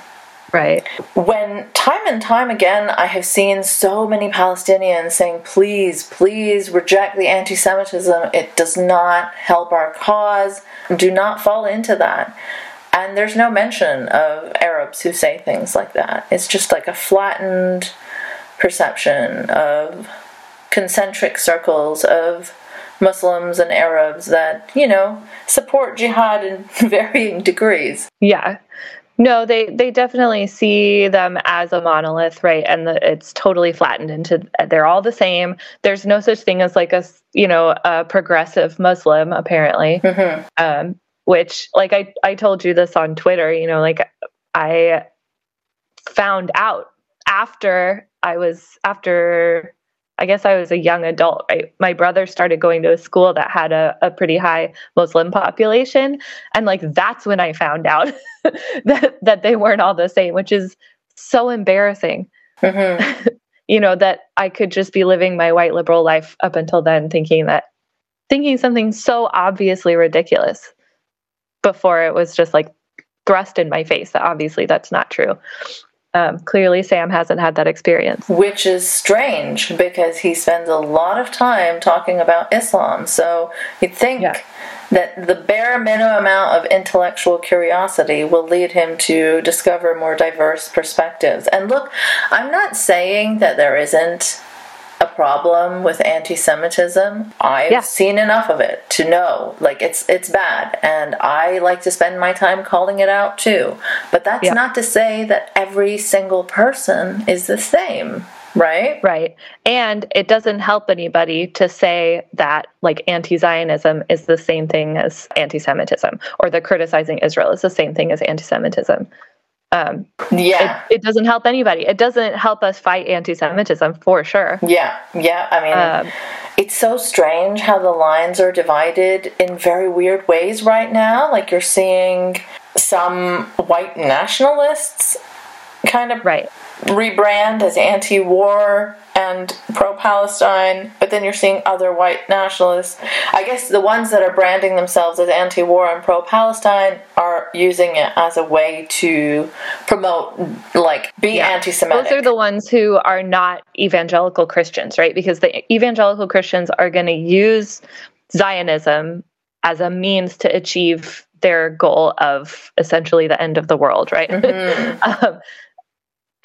Right. When time and time again I have seen so many Palestinians saying, please, please reject the anti Semitism, it does not help our cause, do not fall into that. And there's no mention of Arabs who say things like that. It's just like a flattened perception of concentric circles of Muslims and Arabs that, you know, support jihad in *laughs* varying degrees. Yeah. No, they they definitely see them as a monolith, right? And the, it's totally flattened into they're all the same. There's no such thing as like a you know a progressive Muslim apparently. Mm-hmm. Um, which like I I told you this on Twitter, you know, like I found out after I was after I guess I was a young adult, right? My brother started going to a school that had a, a pretty high Muslim population. And like that's when I found out *laughs* that that they weren't all the same, which is so embarrassing. Mm-hmm. *laughs* you know, that I could just be living my white liberal life up until then thinking that thinking something so obviously ridiculous before it was just like thrust in my face that obviously that's not true. Um, clearly, Sam hasn't had that experience. Which is strange because he spends a lot of time talking about Islam. So you'd think yeah. that the bare minimum amount of intellectual curiosity will lead him to discover more diverse perspectives. And look, I'm not saying that there isn't a problem with anti-Semitism. I've yeah. seen enough of it to know like it's it's bad, and I like to spend my time calling it out too. But that's yeah. not to say that every single person is the same. Right? Right. And it doesn't help anybody to say that like anti Zionism is the same thing as anti Semitism or that criticizing Israel is the same thing as anti Semitism um, yeah. it, it, doesn't help anybody. It doesn't help us fight anti-semitism for sure. Yeah yeah i mean um, it's so strange how the lines are divided in very weird ways right now. Like you're seeing some white nationalists kind of right. rebrand as anti-war and pro-Palestine, but then you're seeing other white nationalists. I guess the ones that are branding themselves as anti-war and pro-Palestine are using it as a way to promote, like, be yeah. anti-Semitic. Those are the ones who are not evangelical Christians, right? Because the evangelical Christians are going to use Zionism as a means to achieve their goal of essentially the end of the world, right? Mm-hmm. *laughs* um,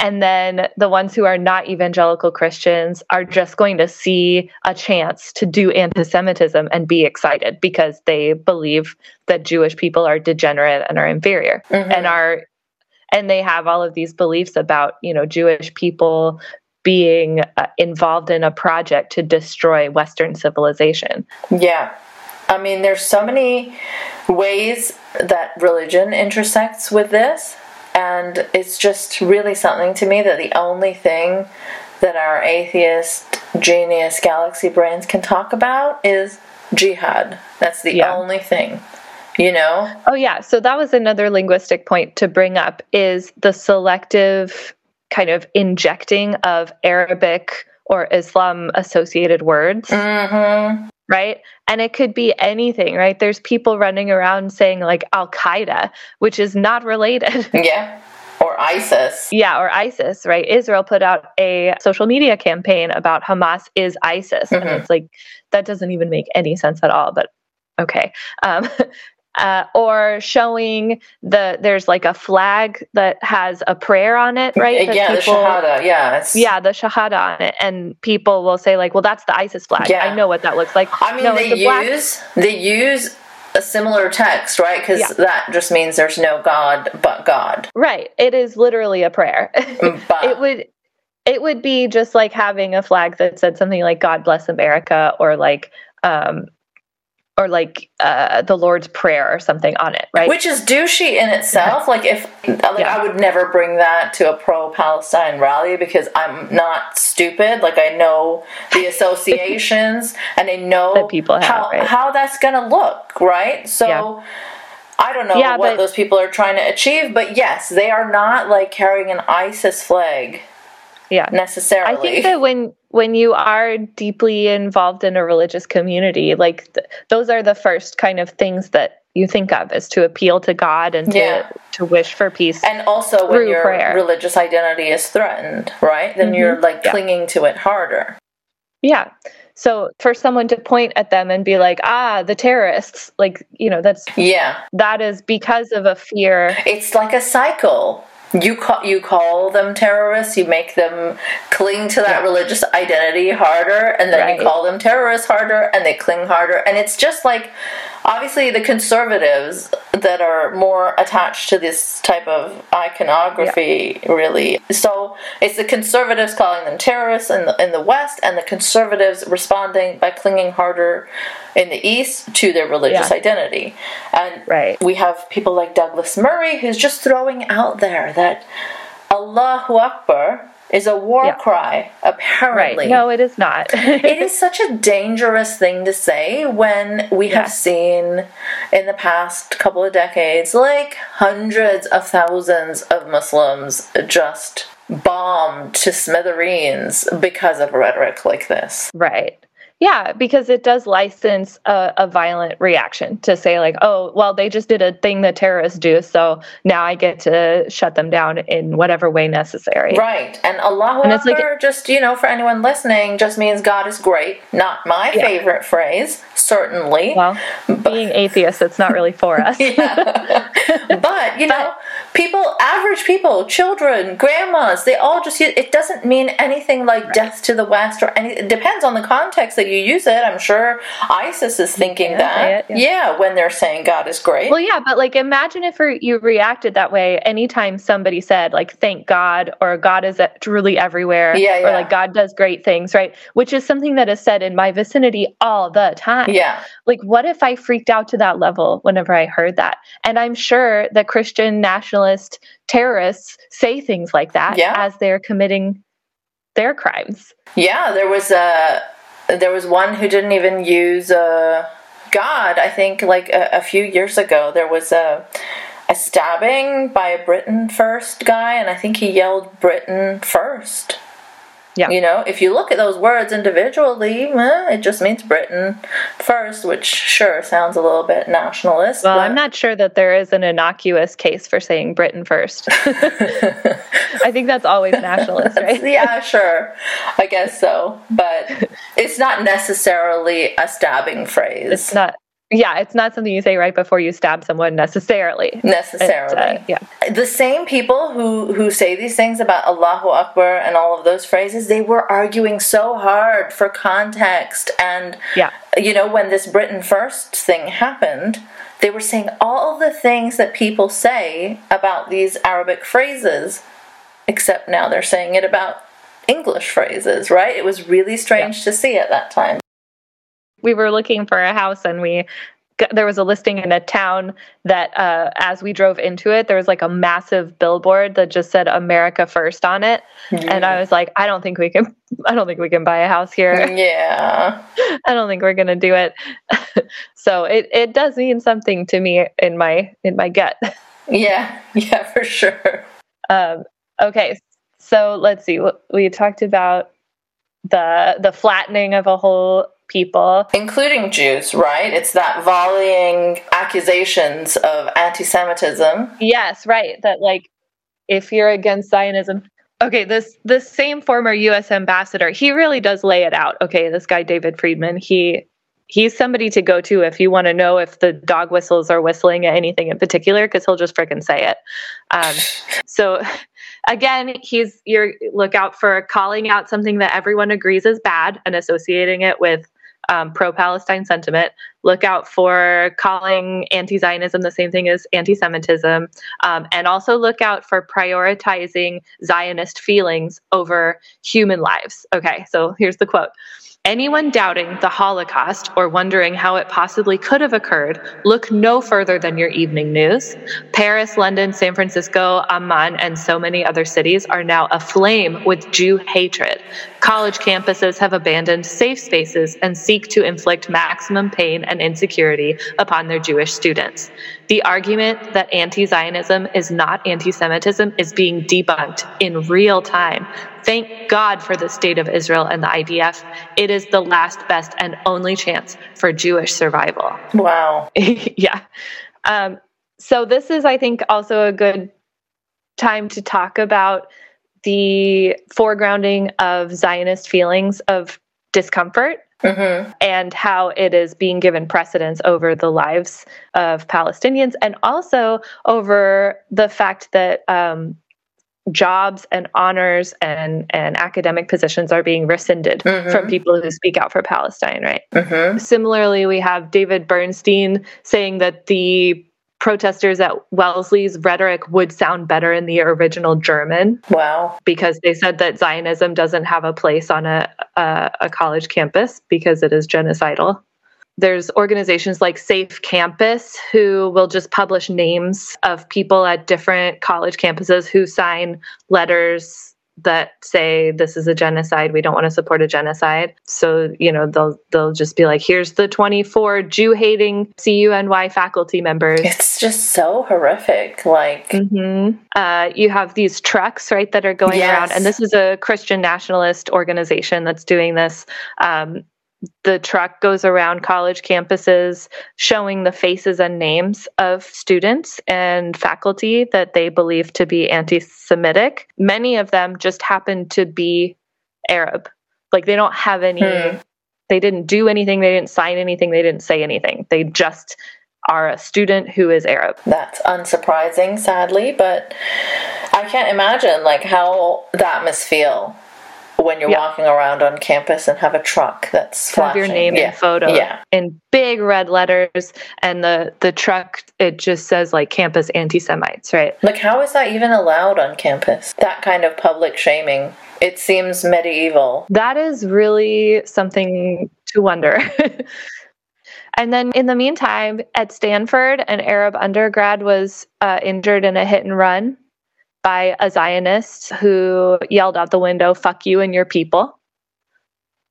and then the ones who are not evangelical Christians are just going to see a chance to do anti Semitism and be excited because they believe that Jewish people are degenerate and are inferior mm-hmm. and are and they have all of these beliefs about you know Jewish people being uh, involved in a project to destroy Western civilization. Yeah. I mean, there's so many ways that religion intersects with this and it's just really something to me that the only thing that our atheist genius galaxy brains can talk about is jihad. That's the yeah. only thing. You know? Oh yeah, so that was another linguistic point to bring up is the selective kind of injecting of Arabic or Islam associated words. Mm-hmm right? And it could be anything, right? There's people running around saying like Al Qaeda, which is not related. *laughs* Yeah. Or ISIS. Yeah, or ISIS, right? Israel put out a social media campaign about Hamas is ISIS. Mm-hmm. And it's like, that doesn't even make any sense at all, but okay. Um, *laughs* uh, or showing the there's like a flag that has a prayer on it, right? That yeah, people, the shahada. Yeah, yeah, the shahada on it, and people will say like, "Well, that's the ISIS flag. Yeah. I know what that looks like." I mean, no, they use black- they use a similar text, right? Because yeah. that just means there's no God but God. Right. It is literally a prayer. *laughs* But. it would it would be just like having a flag that said something like "God bless America" or like um, or like uh, the Lord's Prayer or something on it, right? Which is douchey in itself. Like if like yeah. I would never bring that to a pro-Palestine rally because I'm not stupid. Like I know the *laughs* associations and I know that people have, how right? how that's gonna look, right? So. Yeah. I don't know yeah, what but, those people are trying to achieve, but yes, they are not like carrying an ISIS flag yeah. necessarily. I think that when when you are deeply involved in a religious community, like th- those are the first kind of things that you think of is to appeal to God and to Yeah. to wish for peace. and also when your prayer. religious identity is threatened, right? Then you're Mhm. like Yeah. clinging to it harder. Yeah. So for someone to point at them and be like, "Ah, the terrorists," like, you know, that's Yeah. that is because of a fear. It's like a cycle. You call you call them terrorists. You make them cling to that religious identity harder, and then Right. you call them terrorists harder, and they cling harder. And it's just like, obviously, the conservatives that are more attached to this type of iconography, really. So it's the conservatives calling them terrorists in the in the West, and the conservatives responding by clinging harder in the East to their religious Yeah. identity. And Right. we have people like Douglas Murray who's just throwing out there that Allahu Akbar is a war Yeah. cry, apparently. Right. No, it is not. *laughs* it is such a dangerous thing to say when we have seen in the past couple of decades like hundreds of thousands of Muslims just bombed to smithereens because of rhetoric like this. Right. Yeah, because it does license a, a violent reaction to say, like, oh, well, they just did a thing that terrorists do, so now I get to shut them down in whatever way necessary. Right. And Allahu And it's like- just, you know, for anyone listening, just means God is great. Not my Yeah. favorite phrase, certainly. Well, being atheists, it's not really for *laughs* us. but, you know, people, average people, children, grandmas, they all just it doesn't mean anything like death to the West or any it depends on the context that you use it. I'm sure ISIS is thinking Yeah, that. yeah, yeah, when they're saying God is great. Well, yeah, but like imagine if you reacted that way anytime somebody said, like, thank God, or God is truly everywhere, Yeah, or like God does great things, right? Which is something that is said in my vicinity all the time. Yeah. Like, what if I freaked out to that level whenever I heard that? And I'm sure that Christian nationalist terrorists say things like that Yeah. as they're committing their crimes. Yeah, there was a there was one who didn't even use uh, God. I think like a, a few years ago there was a a stabbing by a Britain first guy, and I think he yelled Britain first. Yeah. You know, if you look at those words individually, eh, it just means Britain first, which sure sounds a little bit nationalist. Well, but- I'm not sure that there is an innocuous case for saying Britain first. *laughs* I think that's always nationalist, right? yeah, sure. I guess so. But it's not necessarily a stabbing phrase. It's not. Yeah, it's not something you say right before you stab someone necessarily. necessarily. Uh, yeah. The same people who who say these things about Allahu Akbar and all of those phrases, they were arguing so hard for context and Yeah. you know when this Britain first thing happened, they were saying all the things that people say about these Arabic phrases except now they're saying it about English phrases, right? It was really strange to see at that time. We were looking for a house and we got, there was a listing in a town that uh, as we drove into it there was like a massive billboard that just said america first on it and i was like i don't think we can *laughs* i don't think we can buy a house here Yeah. *laughs* i don't think we're going to do it *laughs* so it, it does mean something to me in my in my gut Yeah, yeah, for sure. um, okay so let's see we talked about the the flattening of a whole people including Jews, right? It's that volleying accusations of anti-Semitism. Yes, right. That like if you're against Zionism. Okay, this this same former US ambassador, he really does lay it out. Okay, this guy David Friedman, he he's somebody to go to if you want to know if the dog whistles are whistling at anything in particular because he'll just frickin' say it. Um, *sighs* so again, he's you're look out for calling out something that everyone agrees is bad and associating it with um, pro-Palestine sentiment. Look out for calling anti-Zionism the same thing as anti-Semitism, um, and also look out for prioritizing Zionist feelings over human lives. Okay, so here's the quote. Anyone doubting the Holocaust or wondering how it possibly could have occurred, look no further than your evening news. Paris, London, San Francisco, Amman, and so many other cities are now aflame with Jew hatred. College campuses have abandoned safe spaces and seek to inflict maximum pain and insecurity upon their Jewish students. The argument that anti Zionism is not anti Semitism is being debunked in real time. Thank God for the state of Israel and the IDF. It is the last, best, and only chance for Jewish survival. Wow. *laughs* yeah. Um, so, this is, I think, also a good time to talk about the foregrounding of Zionist feelings of discomfort Mm-hmm. and how it is being given precedence over the lives of Palestinians and also over the fact that um, jobs and honors and, and academic positions are being rescinded Mhm. from people who speak out for Palestine, right? Mm-hmm. Similarly, we have David Bernstein saying that the protesters at Wellesley's rhetoric would sound better in the original German Wow. because they said that Zionism doesn't have a place on a, a, a college campus because it is genocidal. There's organizations like Safe Campus who will just publish names of people at different college campuses who sign letters that say this is a genocide. We don't want to support a genocide. So, you know, they'll they'll just be like, here's the 24 Jew-hating CUNY faculty members. It's just so horrific. Like, hmm Uh, you have these trucks, right, that are going Yes. around, and this is a Christian nationalist organization that's doing this. Um, the truck goes around college campuses showing the faces and names of students and faculty that they believe to be anti Semitic. Many of them just happen to be Arab. Like they don't have any, Hmm. they didn't do anything, they didn't sign anything, they didn't say anything. They just are a student who is Arab. that's unsurprising, sadly, but I can't imagine like how that must feel when you're Yeah. walking around on campus and have a truck that's to have your name yeah. and photo Yeah. in big red letters and the the truck it just says like campus anti-semites right Like, how is that even allowed on campus? That kind of public shaming. It seems medieval. that is really something to wonder *laughs* and then in the meantime at stanford an arab undergrad was uh, injured in a hit and run by a zionist who yelled out the window fuck you and your people.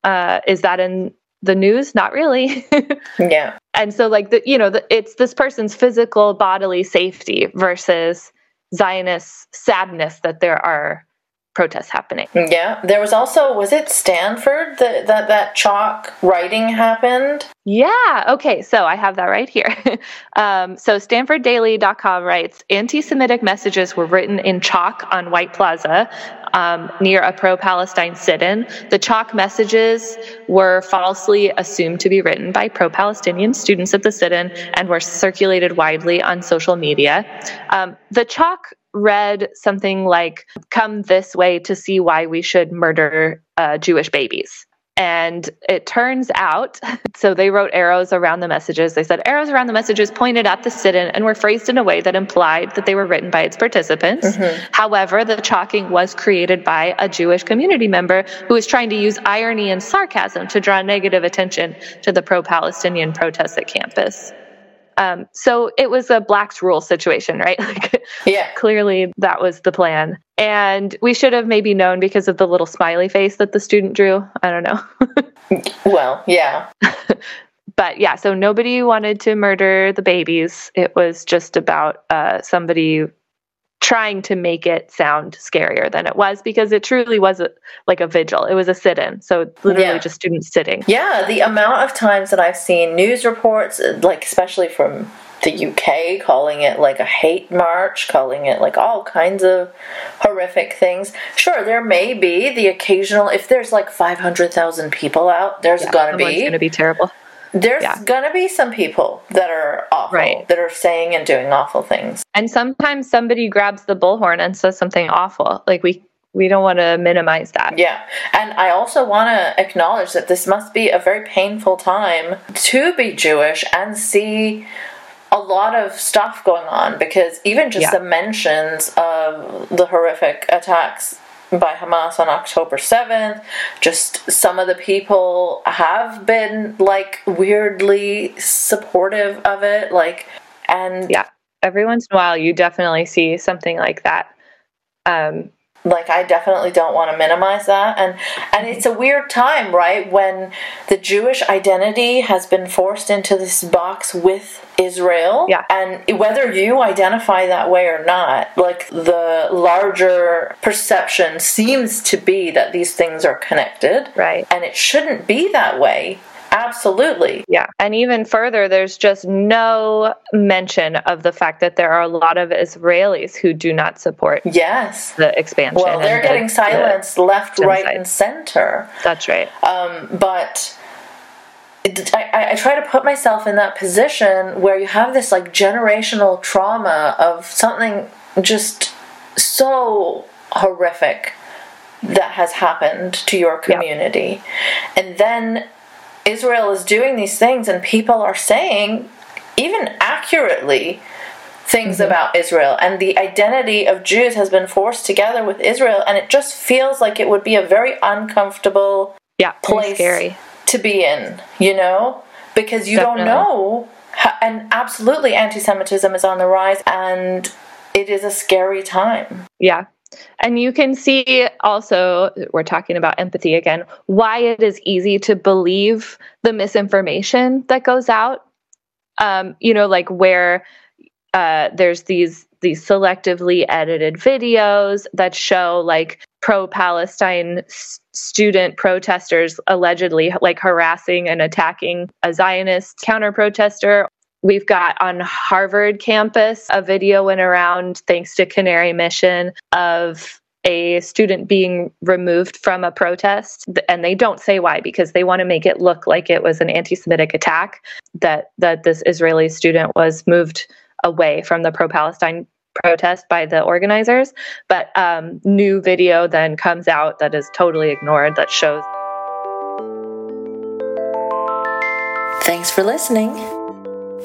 Uh, is that in the news? Not really. *laughs* Yeah. and so like the you know the, it's this person's physical bodily safety versus zionist sadness that there are protests happening Yeah. There was also, was it Stanford that that, that chalk writing happened? yeah okay so i have that right here *laughs* um, so stanforddaily.com writes anti-semitic messages were written in chalk on white plaza um, near a pro-palestine sit-in the chalk messages were falsely assumed to be written by pro-palestinian students at the sit-in and were circulated widely on social media um, the chalk read something like come this way to see why we should murder uh, jewish babies and it turns out, *laughs* so they wrote arrows around the messages. They said arrows around the messages pointed at the sit in and were phrased in a way that implied that they were written by its participants. However, the chalking was created by a Jewish community member who was trying to use irony and sarcasm to draw negative attention to the pro Palestinian protests at campus. Um, so it was a Black's Rule situation, right? *laughs* Like, Yeah. clearly that was the plan. And we should have maybe known because of the little smiley face that the student drew. I don't know. *laughs* Well, yeah. *laughs* but yeah, so nobody wanted to murder the babies. It was just about uh, somebody trying to make it sound scarier than it was because it truly was a, like a vigil. It was a sit in. So literally Yeah. just students sitting. Yeah, the amount of times that I've seen news reports, uh, like especially from the UK, calling it like a hate march, calling it like all kinds of horrific things. Sure, there may be the occasional, if there's like 500,000 people out, there's gonna Someone's be. going to be terrible. There's Yeah. gonna be some people that are awful, Right. that are saying and doing awful things. And sometimes somebody grabs the bullhorn and says something awful. Like we we don't want to minimize that. Yeah, and I also want to acknowledge that this must be a very painful time to be Jewish and see a lot of stuff going on because even just Yeah. the mentions of the horrific attacks by Hamas on October 7th, just some of the people have been like weirdly supportive of it, like, and Yeah. Every once in a while you definitely see something like that. Um like I definitely don't want to minimize that and and it's a weird time right when the Jewish identity has been forced into this box with Israel. Yeah. and whether you identify that way or not like the larger perception seems to be that these things are connected. Right. And it shouldn't be that way Absolutely. Yeah. And even further, there's just no mention of the fact that there are a lot of Israelis who do not support yes the expansion. Well, they're getting the, silenced the left, genocide. right, and center. That's right. Um, but I, I try to put myself in that position where you have this like generational trauma of something just so horrific that has happened to your community. And then Israel is doing these things, and people are saying, even accurately, things mm-hmm. about Israel. And the identity of Jews has been forced together with Israel, and it just feels like it would be a very uncomfortable yeah, place scary. to be in, you know? Because you Definitely. don't know. How, and absolutely, anti Semitism is on the rise, and it is a scary time. Yeah, and you can see also, we're talking about empathy again, why it is easy to believe the misinformation that goes out. Um, you know, like where uh, there's these these selectively edited videos that show like pro-Palestine s- student protesters allegedly like harassing and attacking a Zionist counter protester We've got on Harvard campus a video went around thanks to Canary Mission of a student being removed from a protest. And they don't say why because they want to make it look like it was an anti-semitic attack that that this Israeli student was moved away from the pro-Palestine protest by the organizers. But um, new video then comes out that is totally ignored that shows thanks for listening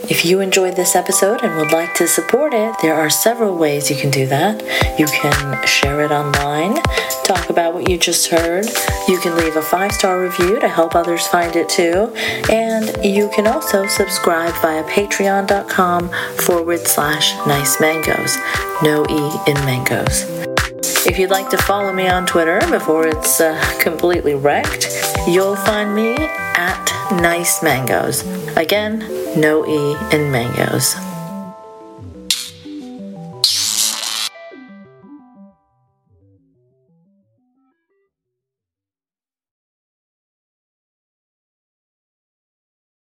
if you enjoyed this episode and would like to support it, there are several ways you can do that. You can share it online, talk about what you just heard. You can leave a five star review to help others find it too. And you can also subscribe via patreon.com forward slash nice mangoes. No E in mangoes. If you'd like to follow me on Twitter before it's uh, completely wrecked, you'll find me at Nice Mangoes. Again, no E in mangoes.